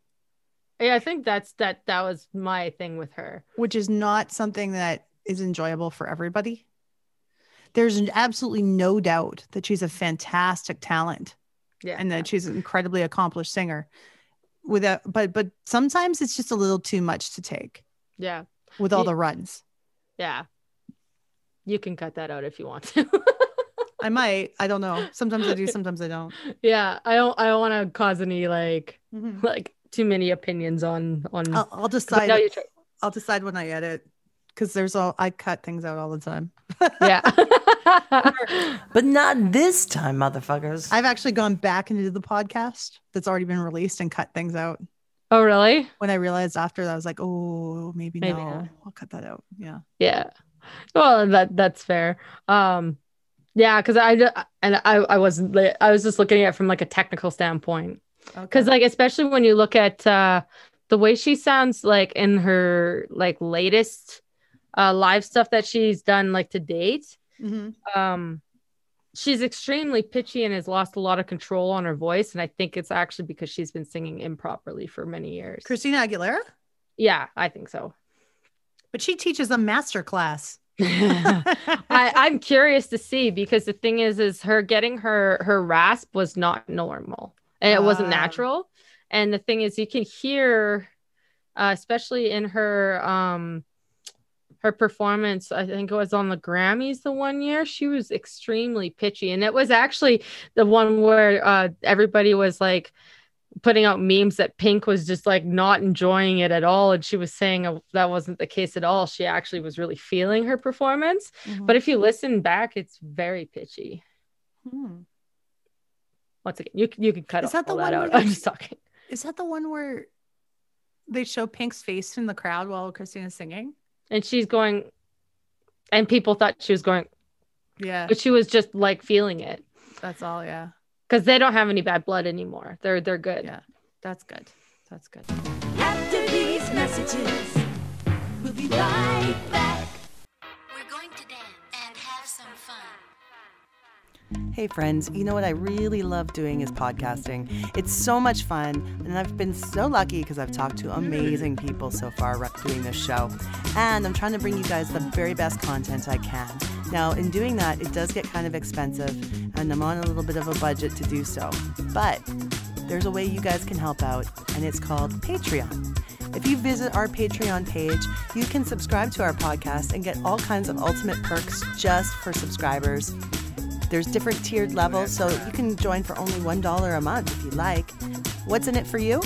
D: yeah i think that's that that was my thing with her
E: which is not something that is enjoyable for everybody. There's absolutely no doubt that she's a fantastic talent
D: yeah
E: and that she's an incredibly accomplished singer. Without, but but sometimes it's just a little too much to take
D: yeah
E: with all
D: Ye-
E: the runs.
D: yeah you can cut that out if you want to
E: I might, I don't know. Sometimes I do, sometimes I don't.
D: yeah i don't i don't want to cause any like mm-hmm. like too many opinions on on
E: I'll, I'll decide.
D: you
E: I'll decide when I edit because there's all I cut things out all the time.
D: yeah
C: But not this time, motherfuckers.
E: I've actually gone back into the podcast that's already been released and cut things out.
D: oh really
E: When I realized after that, I was like, oh, maybe,
D: Maybe
E: no,
D: not.
E: I'll cut that out. Yeah.
D: yeah well that that's fair um yeah because i and i i wasn't i was just looking at it from like a technical standpoint because like especially when you look at uh the way she sounds like in her like latest uh live stuff that she's done like to date
E: Mhm.
D: um she's extremely pitchy and has lost a lot of control on her voice and i think it's actually because she's been singing improperly for many years
E: Christina Aguilera,
D: yeah i think so
E: but she teaches a master class.
D: I, I'm curious to see because the thing is, is her getting her her rasp was not normal and it wasn't
E: Ah.
D: natural. And the thing is, you can hear, uh, especially in her um her performance. I think it was on the Grammys the one year. She was extremely pitchy, and it was actually the one where uh everybody was like putting out memes that Pink was just like not enjoying it at all. And she was saying uh, that wasn't the case at all. She actually was really feeling her performance.
E: Mhm.
D: But if you listen back, it's very pitchy.
E: Hmm.
D: Once again, you can you can cut
E: Is
D: all
E: that the
D: that
E: one
D: out.
E: where
D: I'm just talking.
E: Is that the one where they show Pink's face in the crowd while Christina's singing?
D: And she's going, and people thought she was going,
E: Yeah,
D: but she was just like feeling it
E: that's all. Yeah,
D: because they don't have any bad blood anymore. They're they're good.
E: yeah, that's good. That's good.
F: After these messages, we'll be right back.
C: Hey, friends, you know what I really love doing is podcasting. It's so much fun, and I've been so lucky because I've talked to amazing people so far doing this show. And I'm trying to bring you guys the very best content I can. Now, in doing that, it does get kind of expensive, and I'm on a little bit of a budget to do so. But there's a way you guys can help out, and it's called Patreon. If you visit our Patreon page, you can subscribe to our podcast and get all kinds of ultimate perks just for subscribers. There's different tiered levels, so you can join for only $1 a month if you like. What's in it for you?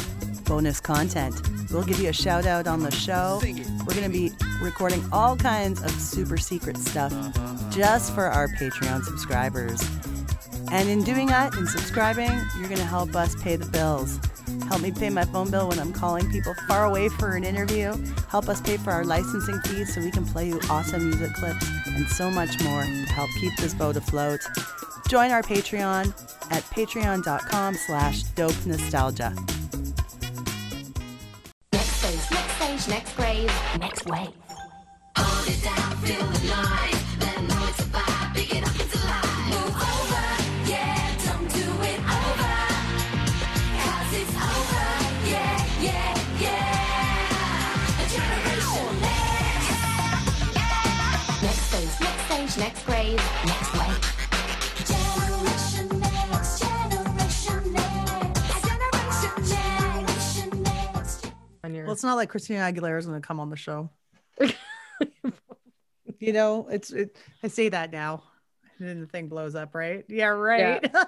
C: Bonus content. We'll give you a shout out on the show. We're going to be recording all kinds of super secret stuff just for our Patreon subscribers. And in doing that, in subscribing, you're going to help us pay the bills. Help me pay my phone bill when I'm calling people far away for an interview. Help us pay for our licensing fees so we can play you awesome music clips and so much more to help keep this boat afloat. Join our Patreon at patreon.com slash dope nostalgia.
F: Next stage, next stage, next grave, next wave. Hold it down, feel alive.
D: On your-
E: Well, it's not like Christina Aguilera is going to come on the show. you know, it's it, I say that now, and then the thing blows up, right? Yeah, right.
D: yeah,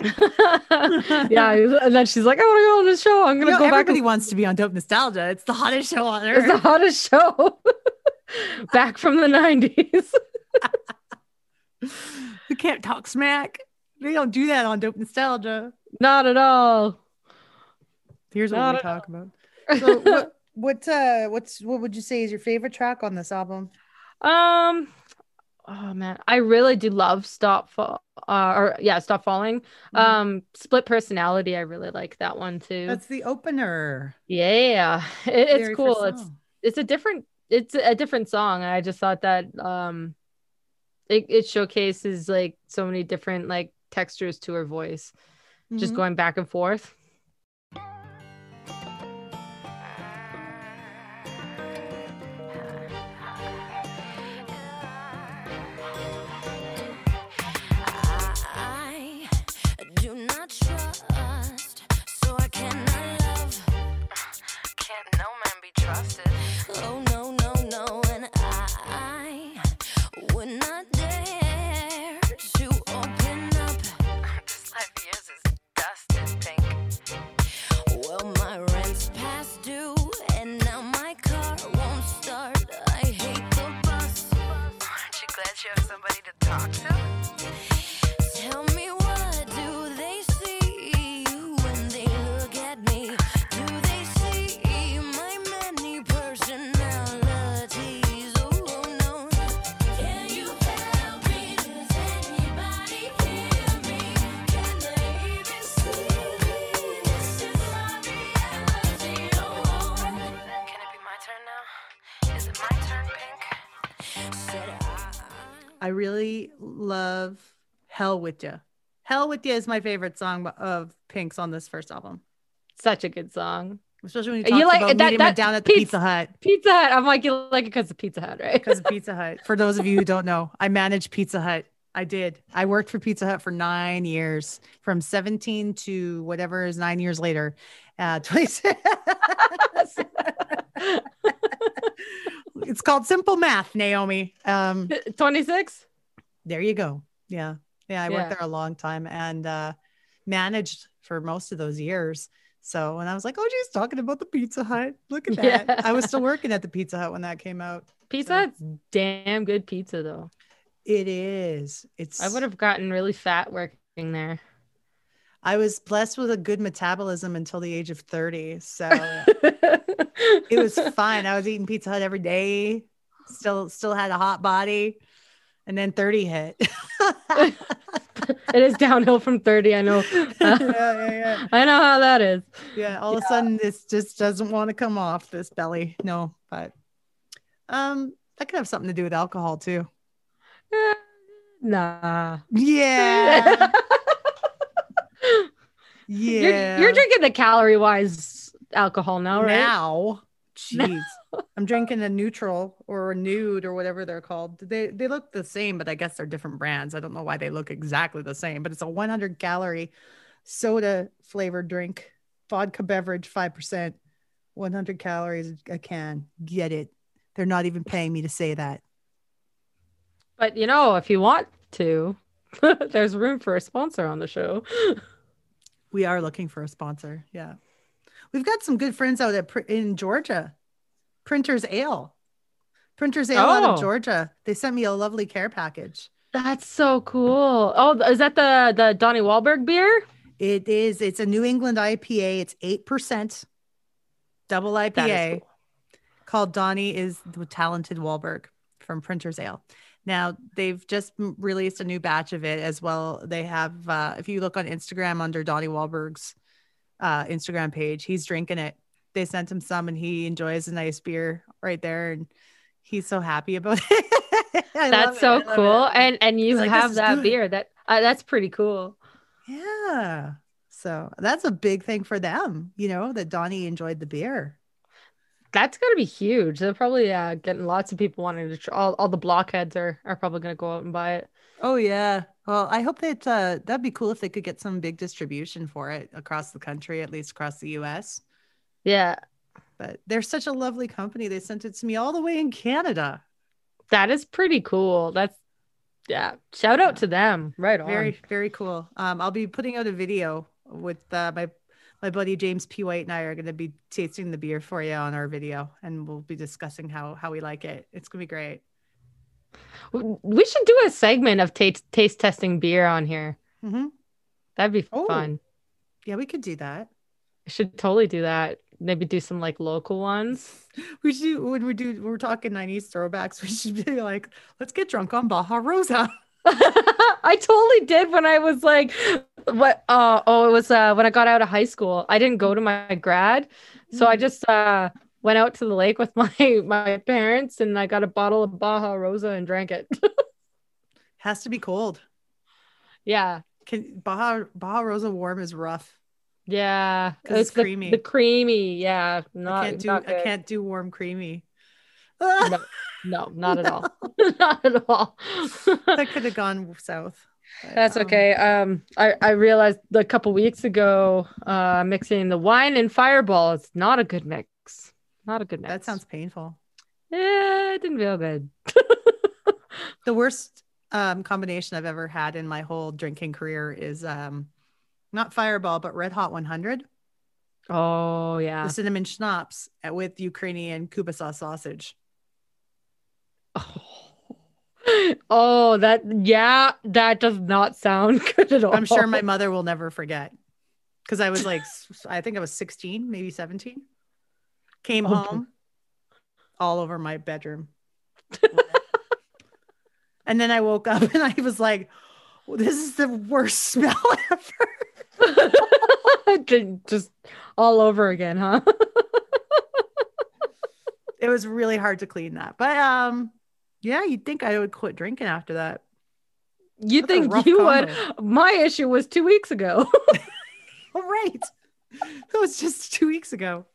D: and then she's like, I want to go on the show. I'm gonna
E: know,
D: go back.
E: everybody wants to be on Dope Nostalgia. It's the hottest show on earth.
D: it's the hottest show. back from the 90s.
E: we can't talk smack. They don't do that on Dope Nostalgia.
D: Not at all.
E: Here's what we talk about. So what what uh what's what would you say is your favorite track on this album?
D: Um, oh man, I really do love Stop Fall. Uh, or yeah, Stop Falling.
E: Mm-hmm.
D: Um, Split Personality. I really like that one too.
E: That's the opener.
D: yeah, it, it's
E: Very
D: cool. It's it's a different it's a different song. I just thought that um, it it showcases like so many different like textures to her voice, just
E: Mhm.
D: going back and forth.
F: Love
E: Hell with Ya. Hell with Ya is my favorite song of Pink's on this first album.
D: Such a good song.
E: Especially when you
D: You
E: talk
D: like-
E: about
D: that-
E: meeting
D: that
E: down at the
D: Pete's-
E: Pizza Hut.
D: Pizza Hut. I'm like, you like it because of Pizza Hut, right?
E: because of Pizza Hut. For those of you who don't know, I managed Pizza Hut. I did. I worked for Pizza Hut for nine years, from 17 to whatever is nine years later. Uh, 26. it's called simple math, Naomi. Um,
D: 26.
E: There you go. Yeah. Yeah. I worked there a long time and uh, managed for most of those years. So when I was like, oh, she's talking about the Pizza Hut. Look at that.
D: Yeah.
E: I was still working at the Pizza Hut when that came out.
D: Pizza
E: So-
D: Hut's damn good pizza though.
E: It is. It's
D: I would have gotten really fat working there.
E: I was blessed with a good metabolism until the age of 30. So it was fine. I was eating Pizza Hut every day, still still had a hot body. And then 30 hit.
D: it is downhill from 30. I know.
E: yeah, yeah, yeah.
D: I know how that is.
E: Yeah. All of a sudden this just doesn't want to come off this belly. No, but um that could have something to do with alcohol too.
D: Eh, Nah.
E: Yeah. yeah.
D: You're, you're drinking the calorie wise alcohol now, right?
E: now. Jeez. I'm drinking a Nütrl or a nude or whatever they're called. They they look the same, but I guess they're different brands. I don't know why they look exactly the same, but it's a 100 calorie soda flavored drink, vodka beverage, 5%, 100 calories a can. Get it. They're not even paying me to say that.
D: But you know, if you want to, there's room for a sponsor on the show.
E: We are looking for a sponsor. Yeah. We've got some good friends out at in Georgia. Printers Ale. Printers Ale out of
D: Oh.
E: Georgia. They sent me a lovely care package.
D: That's so cool. Oh, is that the the Donnie Wahlberg beer?
E: It is. It's a New England IPA. It's eight percent, double IPA.
D: cool.
E: Called Donnie is the talented Wahlberg from Printer's Ale. Now they've just released a new batch of it as well. They have, uh, if you look on Instagram under Donnie Wahlberg's uh, Instagram page, he's drinking it. They sent him some, and he enjoys a nice beer right there, and he's so happy about it.
D: That's so
E: I love
D: cool.
E: it.
D: And and you
E: like,
D: have that
E: good."
D: beer. That uh, that's pretty cool.
E: Yeah. So that's a big thing for them, you know, that Donnie enjoyed the beer.
D: That's gonna be huge. They're probably uh, getting lots of people wanting to. Tr- all all the blockheads are are probably gonna go out and buy it.
E: Oh yeah. Well, I hope that uh, that'd be cool if they could get some big distribution for it across the country, at least across the US.
D: Yeah,
E: But they're such a lovely company. They sent it to me all the way in Canada.
D: that is pretty cool. That's yeah. Shout out to them. Right on.
E: Very, very cool. Um, I'll be putting out a video with uh, my my buddy James P. White and I are going to be tasting the beer for you on our video, and we'll be discussing how how we like it. It's gonna be great.
D: We should do a segment of taste taste testing beer on here.
E: hmm
D: That'd be
E: Oh.
D: fun.
E: Yeah, we could do that.
D: I should totally do that. Maybe do some like local ones.
E: We should when we do we're talking 90s throwbacks. We should be like, let's get drunk on Baja Rosa.
D: I totally did when I was like, what? Uh, oh, it was uh, when I got out of high school. I didn't go to my grad, so I
E: Mm.
D: just uh, went out to the lake with my my parents, and I got a bottle of Baja Rosa and drank it.
E: Has to be cold.
D: yeah,
E: Can Baja Baja Rosa warm is rough.
D: Yeah.
E: it's
D: the,
E: creamy.
D: The creamy, yeah, not
E: I can't do I can't do warm creamy.
D: No, no, not at all, not at all.
E: that could have gone south. But,
D: That's
E: um,
D: okay. Um, I, I realized a couple weeks ago, uh, mixing the wine and fireball is not a good mix. Not a good mix.
E: That sounds painful.
D: Yeah, it didn't feel good.
E: The worst um, combination I've ever had in my whole drinking career is um, not Fireball, but Red Hot 100,
D: Oh yeah.
E: the cinnamon schnapps with Ukrainian kubasa sausage.
D: Oh, oh, that yeah, that does not sound good at all.
E: I'm sure my mother will never forget because I was like, I think I was 16, maybe 17. Came home all over my bedroom. and then I woke up and I was like, "Well, this is the worst smell ever.
D: just all over again, huh?
E: It was really hard to clean that. But um, yeah, you'd think I would quit drinking after that.
D: You
E: That's
D: think you would? My issue was two weeks ago.
E: All right. That was just two weeks ago.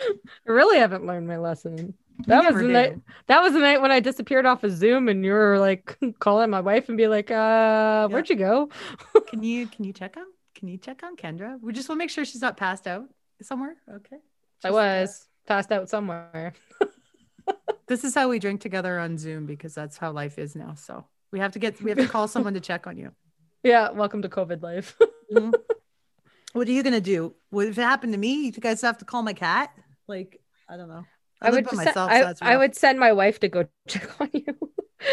D: I really haven't learned my lesson. That was the night. That was the night when I disappeared off of Zoom, and you were like calling my wife and be like, "Uh, where'd you go?"
E: Can you can you check on can you check on Kendra? We just want to make sure she's not passed out somewhere. Okay.
D: I
E: Just, uh,
D: was passed out somewhere.
E: this is how we drink together on Zoom because that's how life is now. So we have to get we have to call someone to check on you.
D: Yeah, welcome to COVID life.
E: Mhm. What are you gonna do? What if it happened to me? You guys have to call my cat? Like, I don't know. I,
D: I would just
E: myself,
D: I,
E: so that's
D: I would send my wife to go check on you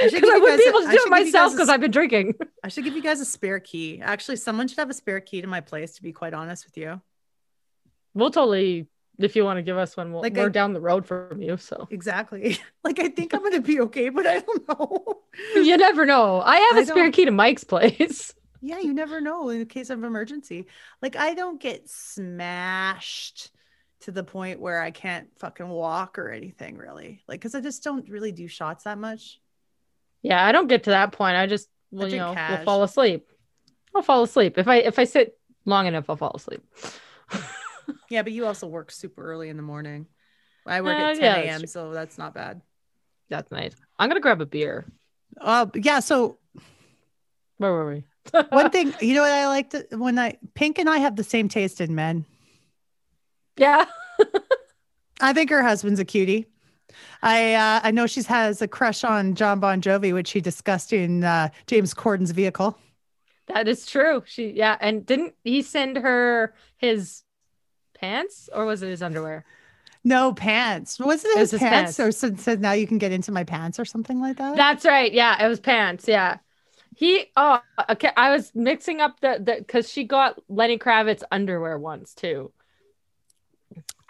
E: I should
D: I wouldn't be able to
E: I
D: do it myself because I've been drinking.
E: I should give you guys a spare key. Actually, someone should have a spare key to my place. To be quite honest with you,
D: We'll totally, if you want to give us one, we'll,
E: Like
D: we're
E: I-
D: down the road from you. So
E: exactly. like I think I'm gonna be okay, but I don't know.
D: you never know. I have a
E: I
D: spare key to Mike's place.
E: yeah, you never know in case of emergency. Like I don't get smashed to the point where I can't fucking walk or anything really. Like because I just don't really do shots that much.
D: Yeah, I don't get to that point. I just, well, you know, will fall asleep. I'll fall asleep if I if I sit long enough. I'll fall asleep.
E: Yeah, but you also work super early in the morning. I work
D: Uh,
E: at 10
D: yeah,
E: a.m., so that's not bad.
D: That's nice. I'm gonna grab a beer.
E: Uh, yeah. So
D: Where were we?
E: one thing, you know what I liked when I Pink and I have the same taste in men.
D: Yeah.
E: I think her husband's a cutie. I uh, I know she has a crush on John Bon Jovi, which she discussed in uh, James Corden's vehicle.
D: That is true. She yeah, and didn't he send her his pants or was it his underwear?
E: No pants. Was it
D: It was
E: his,
D: his
E: pants,
D: pants.
E: or said, said now you can get into my pants or something like that?
D: That's right. Yeah, it was pants. Yeah. He oh okay. I was mixing up the the because she got Lenny Kravitz underwear once too.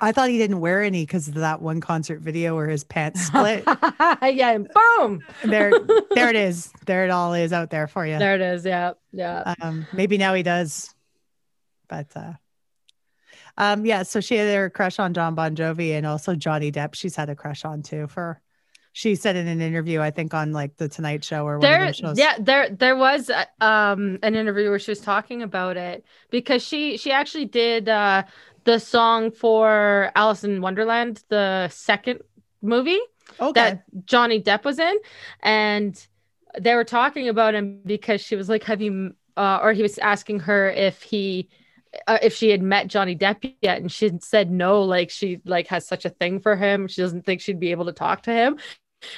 E: I thought he didn't wear any because of that one concert video where his pants split.
D: yeah, and boom.
E: there, there it is. There it all is out there for you.
D: There it is. Yeah, yeah.
E: Um, maybe now he does, but uh, um, yeah. So she had her crush on John Bon Jovi and also Johnny Depp. She's had a crush on too. For she said in an interview, I think on like the Tonight Show or
D: there yeah there there was uh, um an interview where she was talking about it because she she actually did uh the song for alice in wonderland the second movie
E: Okay.
D: that johnny depp was in. And they were talking about him because she was like have you uh, or he was asking her if he uh, if she had met Johnny Depp yet. And she said no like she like has such a thing for him. She doesn't think she'd be able to talk to him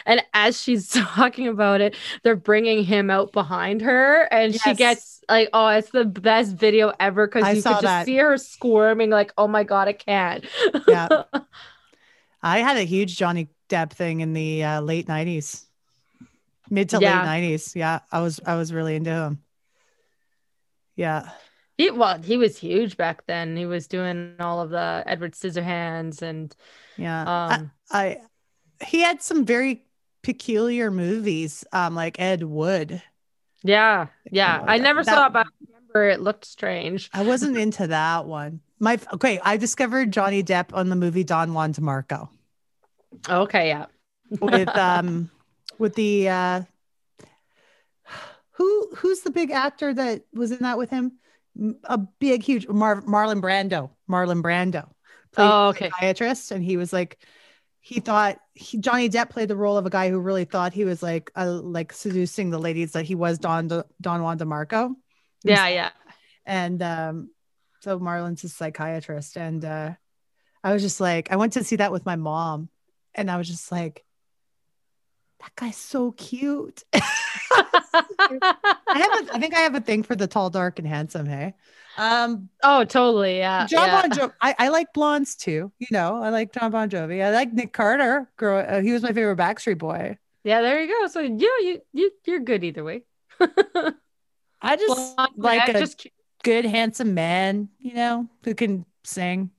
D: and as she's talking about it, they're bringing him out behind her, and she gets like, "Oh, it's the best video ever!" Because
E: I
D: you could just
E: that.
D: see her squirming, like, "Oh my god, I can't."
E: Yeah. I had a huge Johnny Depp thing in the uh, late nineties, mid to
D: Yeah.
E: late nineties. Yeah, I was I was really into him. Yeah,
D: he well, he was huge back then. He was doing all of the Edward Scissorhands and
E: yeah. I-
D: um,
E: I, he had some very peculiar movies, um, like Ed Wood.
D: yeah, yeah. I never
E: that-
D: saw it, but I remember it looked strange.
E: I wasn't into that one. My okay, I discovered Johnny Depp on the movie Don Juan DeMarco
D: Okay, yeah.
E: with um with the uh who who's the big actor that was in that with him? A big huge Mar- Marlon Brando. Marlon Brando. played
D: Oh, okay.
E: Psychiatrist, and he was like, he thought he, Johnny Depp played the role of a guy who really thought he was like uh, like seducing the ladies that he was Don Don Juan DeMarco.
D: Yeah, yeah.
E: and um so marlon's a psychiatrist and uh i was just like i went to see that with my mom and i was just like that guy's so cute i have a, i think i have a thing for the tall dark and handsome hey um
D: oh, totally. Yeah.
E: john
D: yeah.
E: bon jovi I, I like blondes too you know i like john bon jovi i like nick carter girl uh, he was my favorite backstreet boy
D: Yeah, there you go. So yeah, you you you're good either way.
E: i just
D: Blonde,
E: like a
D: just
E: good handsome man you know who can sing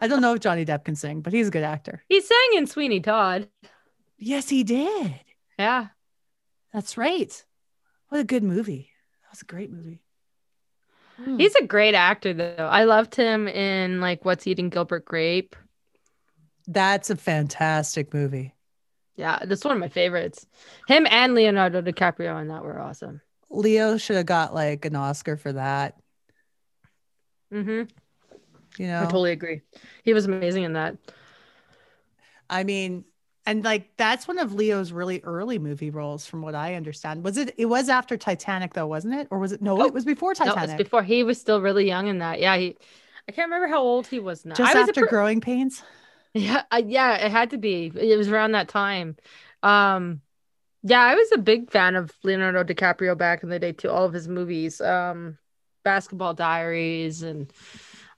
E: i don't know if johnny depp can sing but he's a good actor
D: he sang in Sweeney Todd.
E: Yes, he did.
D: Yeah.
E: That's right. What a good movie. That was a great movie. Hmm.
D: He's a great actor though. I loved him in like What's Eating Gilbert Grape.
E: That's a fantastic movie.
D: Yeah, that's one of my favorites. Him and Leonardo DiCaprio in that were awesome.
E: Leo should have got like an Oscar for that.
D: Mm-hmm.
E: You know, I
D: totally agree. He was amazing in that.
E: I mean, and like that's one of Leo's really early movie roles, from what I understand. Was it? It was after Titanic, though, wasn't it? Or was it? No,
D: Oh,
E: it was before
D: No,
E: Titanic.
D: it's before he was still really young in that. Yeah, he. I can't remember how old he was now.
E: Just
D: I was
E: after
D: pr-
E: Growing Pains.
D: Yeah, uh, yeah, it had to be. It was around that time. Um, yeah, I was a big fan of Leonardo DiCaprio back in the day too. All of his movies, um, Basketball Diaries, and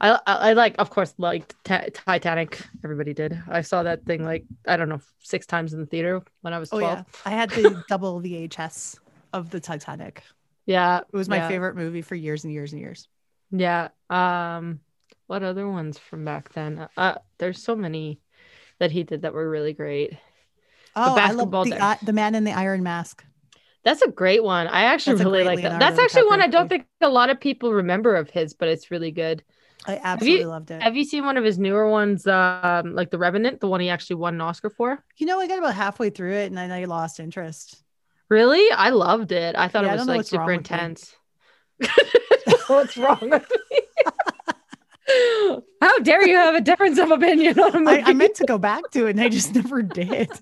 D: I, I, I like, of course, like Titanic. Everybody did. I saw that thing like I don't know six times in the theater when I was
E: Oh
D: twelve.
E: yeah, I had the double VHS of the Titanic.
D: yeah,
E: It was my
D: yeah,
E: favorite movie for years and years and years.
D: Yeah. Um, what other ones from back then? Uh, there's so many that he did that were really great.
E: Oh, I love the, uh, the Man in the Iron Mask.
D: That's a great one. I actually really like that. That's actually one I don't think a lot of people remember of his, but it's really good.
E: I absolutely
D: you-
E: loved it.
D: Have you seen one of his newer ones, um, like The Revenant, the one he actually won an Oscar for?
E: You know, I got about halfway through it and then I lost interest.
D: Really? I loved it. I thought
E: Yeah,
D: it was like super intense. what's wrong with me? How dare you have a difference of opinion on a movie?
E: I, I meant to go back to it and I just never did.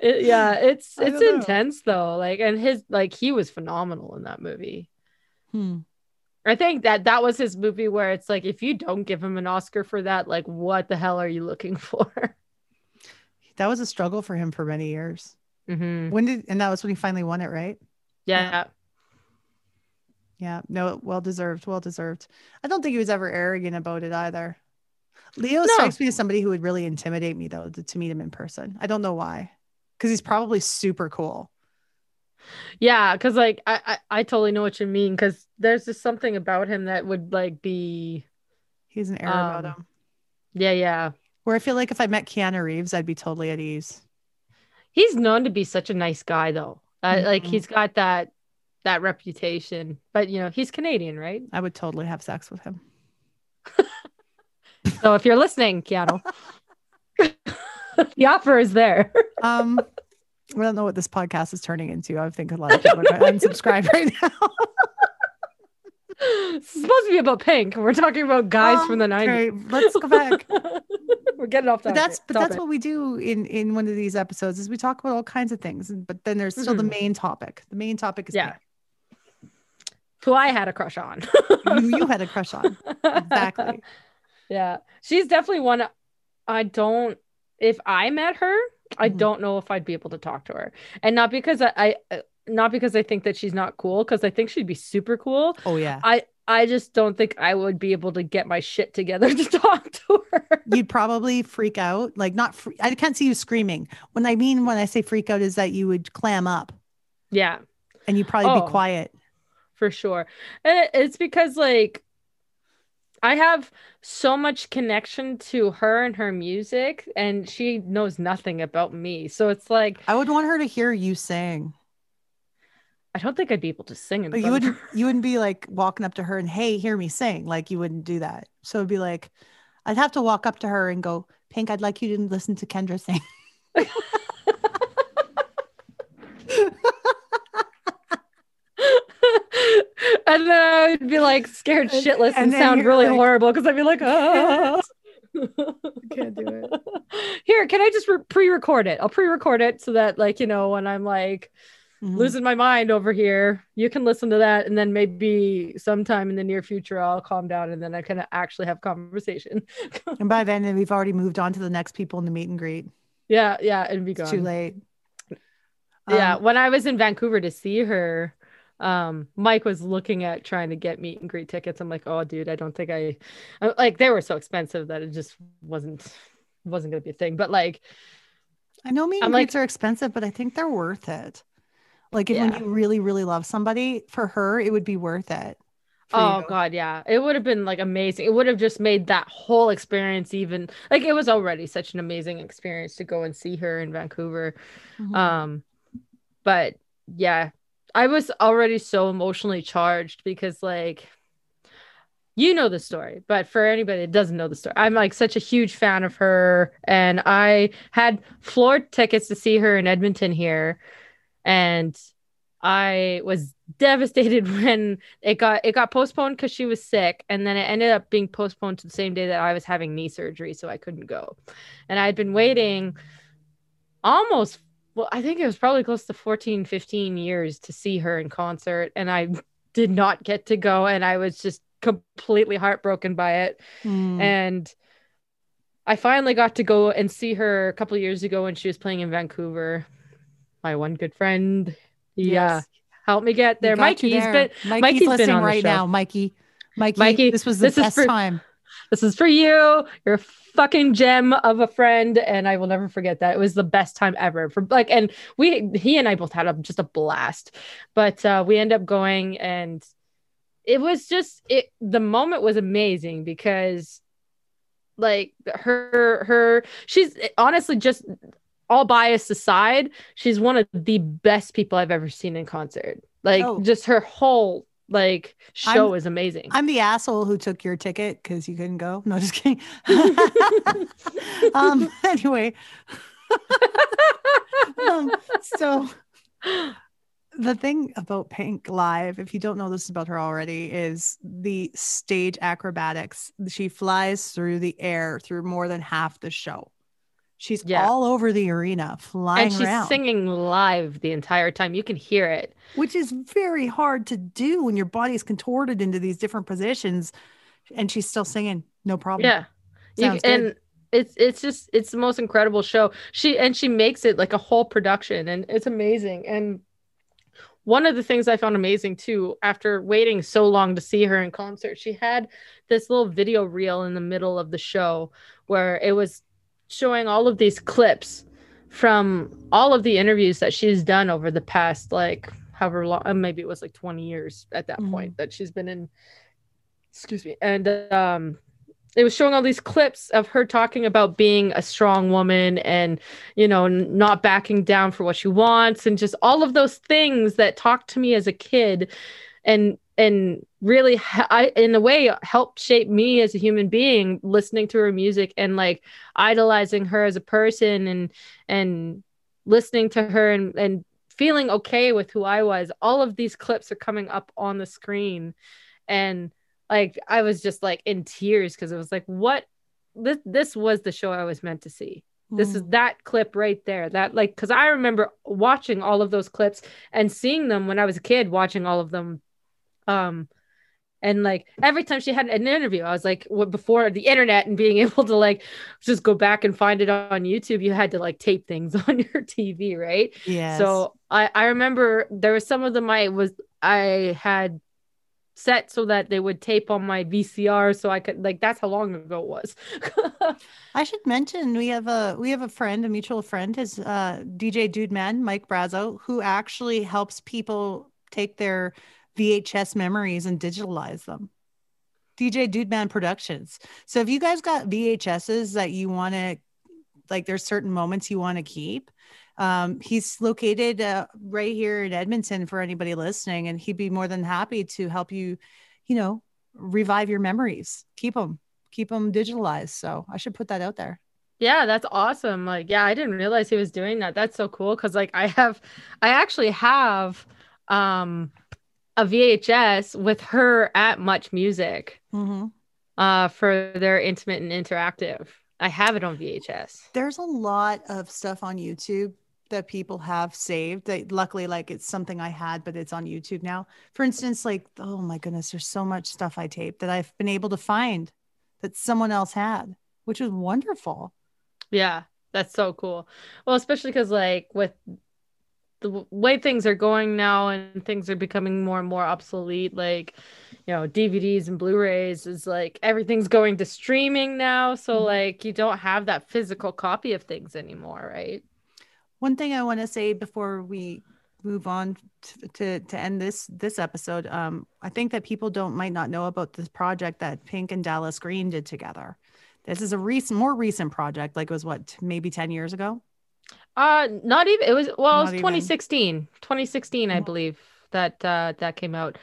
D: It- yeah, it's it's
E: don't know.
D: intense though. Like, and his like he was phenomenal in that movie.
E: Hmm.
D: I think that that was his movie where it's like if you don't give him an Oscar for that, like what the hell are you looking for?
E: That was a struggle for him for many years.
D: hmm
E: When did and that was when he finally won it, right?
D: Yeah,
E: Yeah, no, well deserved, well deserved. I don't think he was ever arrogant about it either. Leo
D: No.
E: strikes me as somebody who would really intimidate me though to, to meet him in person. I don't know why. Because he's probably super cool.
D: Yeah, because like I, I I totally know what you mean. Because there's just something about him that would like be
E: He's an air about
D: Um,
E: him.
D: yeah yeah.
E: Where I feel like if I met Keanu Reeves, I'd be totally at ease.
D: He's known to be such a nice guy though. Uh, Like
E: Mhm.
D: he's got that that reputation. But you know he's Canadian, right?
E: I would totally have sex with him.
D: So if you're listening, Keanu, the offer is there.
E: Um, I don't know what this podcast is turning into. I think a lot of people are going to unsubscribe right now.
D: it's supposed to be about Pink. We're talking about guys from the
E: Um,
D: 90s.
E: okay, let's go back.
D: We're getting off
E: but
D: topic.
E: that's but that's
D: Topic.
E: what we do in in one of these episodes is we talk about all kinds of things but then there's still the
D: Mhm.
E: main topic the main topic is
D: Yeah. who I had a crush on.
E: Pink, who you had a crush on exactly
D: Yeah. She's definitely one I don't if I met her, I
E: Mhm.
D: don't know if I'd be able to talk to her. And not because I, I uh, not because I think that she's not cool cuz I think she'd be super cool.
E: oh yeah
D: I I just don't think I would be able to get my shit together to talk to her.
E: you'd probably freak out like not free, i can't see you screaming when i mean when i say freak out is that you would clam up
D: Yeah.
E: and you'd probably
D: Oh.
E: be quiet
D: for sure. And it's because like I have so much connection to her and her music, and she knows nothing about me. So it's like
E: i would want her to hear you sing.
D: I don't think I'd be able to sing in
E: but you wouldn't you wouldn't be like walking up to her and hey hear me sing. Like you wouldn't do that. So it'd be like i'd have to walk up to her and go pink i'd like you to listen to kendra sing
D: and then I would be like scared shitless
E: and
D: and, sound really
E: like-
D: horrible because I'd be like, ah.
E: can't do it
D: Here, can I just re- pre-record it? I'll pre-record it so that, like, you know, when I'm like
E: Mhm.
D: losing my mind over here, you can listen to that, and then maybe sometime in the near future, I'll calm down and then I can actually have conversation.
E: and by then we've already moved on to the next people in the meet and greet
D: yeah, yeah, it'd be gone.
E: it's too late
D: yeah,
E: Um,
D: when I was in Vancouver to see her, um, Mike was looking at trying to get meet and greet tickets. I'm like, oh, dude, I don't think I, I like they were so expensive that it just wasn't wasn't gonna be a thing. But like,
E: I know meet and
D: like-
E: greets are expensive, but I think they're worth it. Like if when you really, really love somebody, for her, it would be worth it.
D: oh
E: you.
D: god, yeah, it would have been like amazing. It would have just made that whole experience even like it was already such an amazing experience to go and see her in Vancouver.
E: Mhm.
D: Um, but yeah, I was already so emotionally charged because like you know the story, but for anybody that doesn't know the story, I'm like such a huge fan of her, and I had floor tickets to see her in Edmonton here, and I was devastated when it got it got postponed because she was sick, and then it ended up being postponed to the same day that I was having knee surgery, so I couldn't go, and I'd been waiting almost well i think it was probably close to 14 15 years to see her in concert and i did not get to go and i was just completely heartbroken by it
E: Mm.
D: and i finally got to go and see her a couple years ago when she was playing in vancouver my one good friend yeah
E: Yes.
D: helped me get there mikey's
E: there.
D: been
E: Mikey's,
D: Mikey's been
E: listening
D: on
E: right now. Mikey, Mikey,
D: Mikey,
E: this was the
D: this is
E: best
D: for-
E: time.
D: This is for you. You're a fucking gem of a friend, and I will never forget that. It was the best time ever. For like, and we, he and I both had a, just a blast. But uh, we end up going, and it was just it. The moment was amazing because, like, her, her, she's honestly just all bias aside, she's one of the best people I've ever seen in concert. Like,
E: Oh.
D: just her whole like show
E: I'm-
D: is amazing.
E: I'm the asshole who took your ticket because you couldn't go. No, just kidding. um, anyway, um, so the thing about Pink Live, if you don't know this about her already, is the stage acrobatics. She flies through the air through more than half the show. She's
D: Yeah.
E: all over the arena, flying
D: and she's
E: around,
D: singing live the entire time. You can hear it.
E: which is very hard to do when your body is contorted into these different positions, and she's still singing, no problem.
D: Yeah. You- and it's it's just it's the most incredible show. She and she makes it like a whole production and it's amazing. And one of the things I found amazing too, after waiting so long to see her in concert, she had this little video reel in the middle of the show where it was showing all of these clips from all of the interviews that she's done over the past like however long uh, maybe it was like 20 years at that
E: Mhm.
D: point that she's been in excuse me and um it was showing all these clips of her talking about being a strong woman and you know not backing down for what she wants and just all of those things that talked to me as a kid and and really I in a way helped shape me as a human being listening to her music and like idolizing her as a person and and listening to her and and feeling okay with who I was. All of these clips are coming up on the screen. And like I was just like in tears because it was like what this this was the show I was meant to see. This is hmm. that clip right there that like because i remember watching all of those clips and seeing them when i was a kid watching all of them um and like every time she had an interview i was like w- before the internet and being able to like just go back and find it on youtube you had to like tape things on your tv right
E: Yeah.
D: so i i remember there was some of them i was i had set so that they would tape on my vcr so i could like that's how long ago it was
E: I should mention we have a we have a friend, a mutual friend, his uh, DJ Dude Man, Mike Brazo, who actually helps people take their VHS memories and digitalize them. DJ Dude Man Productions. So if you guys got VHSs that you want to, like, there's certain moments you want to keep. Um, he's located uh, right here in Edmonton for anybody listening, and he'd be more than happy to help you, you know, revive your memories, keep them, keep them digitalized. So I should put that out there.
D: Yeah, that's awesome. Like, yeah, I didn't realize he was doing that. That's so cool because like I have I actually have um a VHS with her at Much Music
E: Mm-hmm.
D: uh for their intimate and interactive. I have it on VHS.
E: There's a lot of stuff on YouTube that people have saved. That luckily, like it's something I had, but it's on YouTube now. For instance, like oh my goodness, there's so much stuff I taped that I've been able to find that someone else had, which is wonderful.
D: Yeah, that's so cool. Well, especially because like with the way things are going now and things are becoming more and more obsolete, like you know, DVDs and Blu-rays is like everything's going to streaming now. So
E: Mhm.
D: like you don't have that physical copy of things anymore, right?
E: One thing I want to say before we move on to, to to end this this episode, um, I think that people don't might not know about this project that Pink and Dallas Green did together. This is a recent, more recent project. Like it was what maybe ten years ago.
D: Uh not even it was well, it was
E: Not even.
D: 2016. 2016, I
E: Mhm.
D: believe that uh that came out.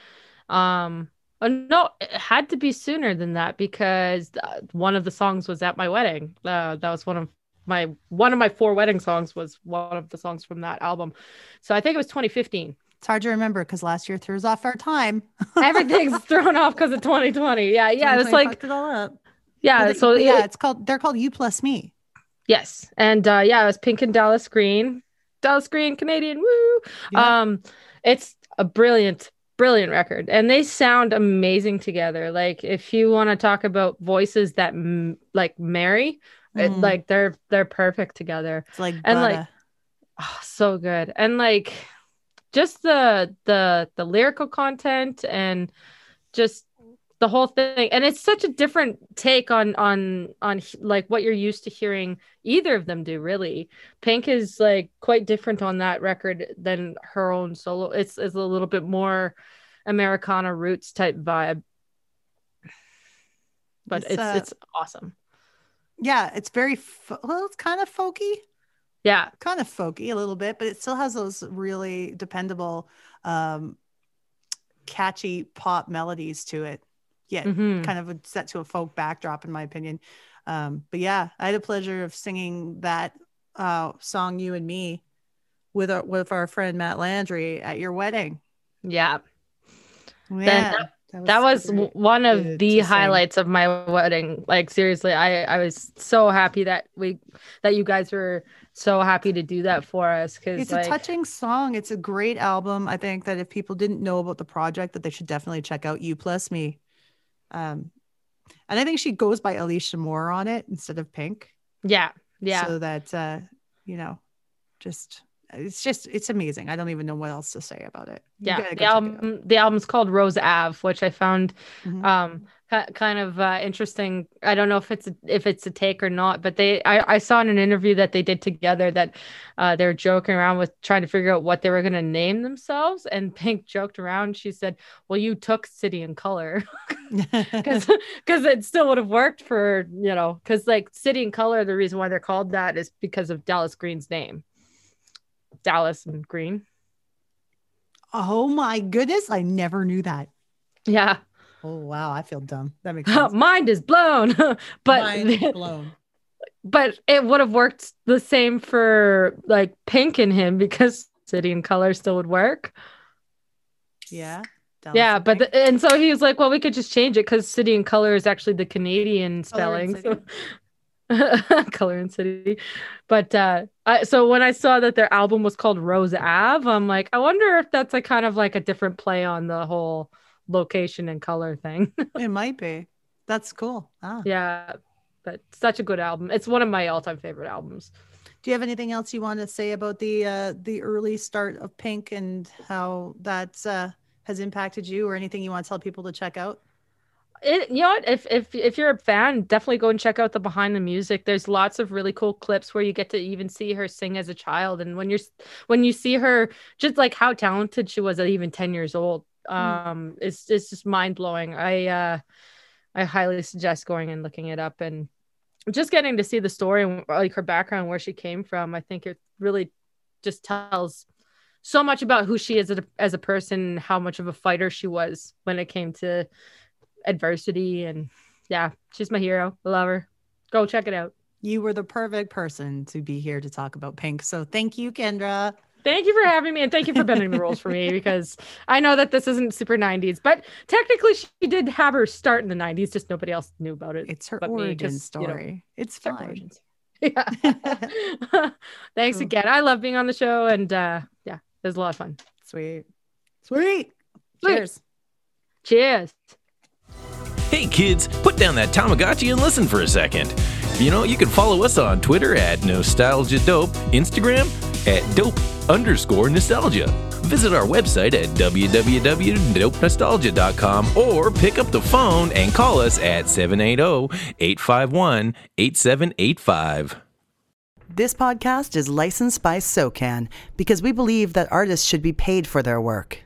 D: Um uh, no, it had to be sooner than that because uh, one of the songs was at my wedding. Uh, that was one of my one of my four wedding songs was one of the songs from that album. So I think it was 2015.
E: It's hard to remember because last year threw us off our time.
D: Everything's thrown off because of 2020. Yeah, yeah, it was like
E: it all up.
D: yeah.
E: They-
D: so
E: yeah,
D: it-
E: it's called. They're called You Plus Me.
D: Yes, and uh, yeah, it was Pink and Dallas Green, Dallas Green, Canadian. Woo!
E: Yeah.
D: Um, it's a brilliant, brilliant record, and they sound amazing together. Like if you want to talk about voices that m- like marry, it-
E: Mhm.
D: like they're they're perfect together.
E: It's like
D: and, like. Oh, so good, and like just the the the lyrical content and just the whole thing. And it's such a different take on on on like what you're used to hearing either of them do really. Pink is like quite different on that record than her own solo. It's, it's a little bit more americana roots type vibe. But
E: It's,
D: it's
E: uh,
D: it's awesome.
E: Yeah, it's very fo- well. It's kind of folky,
D: yeah.
E: Kind of folky a little bit, but it still has those really dependable, um, catchy pop melodies to it. Yeah,
D: Mhm.
E: kind of a set to a folk backdrop, in my opinion. Um, but yeah, I had a pleasure of singing that uh, song "You and Me" with our with our friend Matt Landry at your wedding.
D: yeah
E: Yeah,
D: that was
E: great.
D: w- one of the
E: to sing.
D: highlights of my wedding like seriously i i was so happy that we that you guys were so happy to do that for us because
E: It's
D: like,
E: a touching song. It's a great album. I think that if people didn't know about the project, that they should definitely check out You Plus Me. Um, and I think she goes by Alicia Moore on it instead of Pink.
D: yeah yeah
E: So that uh, you know, just it's just it's amazing. I don't even know what else to say about it. You
D: yeah the album the album's called rose ave which i found
E: Mhm.
D: um kind of uh, interesting. I don't know if it's a, if it's a take or not, but they I, I saw in an interview that they did together that uh, they're joking around with trying to figure out what they were going to name themselves. And Pink joked around. She said, "Well, you took City and Colour because because it still would have worked for you know because like City and Colour. The reason why they're called that is because of Dallas Green's name, Dallas and Green.
E: oh my goodness, I never knew that.
D: Yeah,
E: Oh wow, I feel dumb. That makes sense.
D: mind is blown. but
E: Mind blown.
D: but it would have worked the same for like Pink and him because City and Colour still would work.
E: Yeah.
D: Yeah, but the, and so he was like, well, we could just change it because City and Colour is actually the Canadian
E: Color and
D: spelling. So Color and City. But uh I, so when I saw that their album was called Rose Ave, I'm like, I wonder if that's a kind of like a different play on the whole location and color thing.
E: it might be. That's cool. Ah.
D: yeah. But such a good album. It's one of my all-time favorite albums.
E: Do you have anything else you want to say about the uh, the early start of Pink and how that uh, has impacted you, or anything you want to tell people to check out?
D: it, you know what if if if you're a fan definitely go and check out the behind the music there's lots of really cool clips where you get to even see her sing as a child and when you're when you see her just like how talented she was at even 10 years old um it's it's just mind-blowing. I uh i highly suggest going and looking it up and just getting to see the story and like her background where she came from. I think it really just tells so much about who she is as a, as a person how much of a fighter she was when it came to adversity. And yeah she's my hero. I love her. Go check it out.
E: You were the perfect person to be here to talk about Pink. So thank you, Kendra.
D: Thank you for having me and thank you for bending the rules for me because i know that this isn't super 90s but technically she did have her start in the 90s just nobody else knew about it
E: It's her
D: origin me,
E: origin
D: 'cause, you know,
E: story. it's
D: it's her
E: fine.
D: origins. yeah thanks
E: Cool.
D: again i love being on the show and uh yeah it was a lot of fun
E: Sweet. Sweet.
D: Sweet.
E: Cheers.
D: cheers
H: Hey kids, put down that Tamagotchi and listen for a second. You know, you can follow us on Twitter at Nostalgia Dope, Instagram at Dope underscore Nostalgia. Visit our website at www.dopenostalgia.com or pick up the phone and call us at 780-851-8785.
C: This podcast is licensed by SOCAN because we believe that artists should be paid for their work.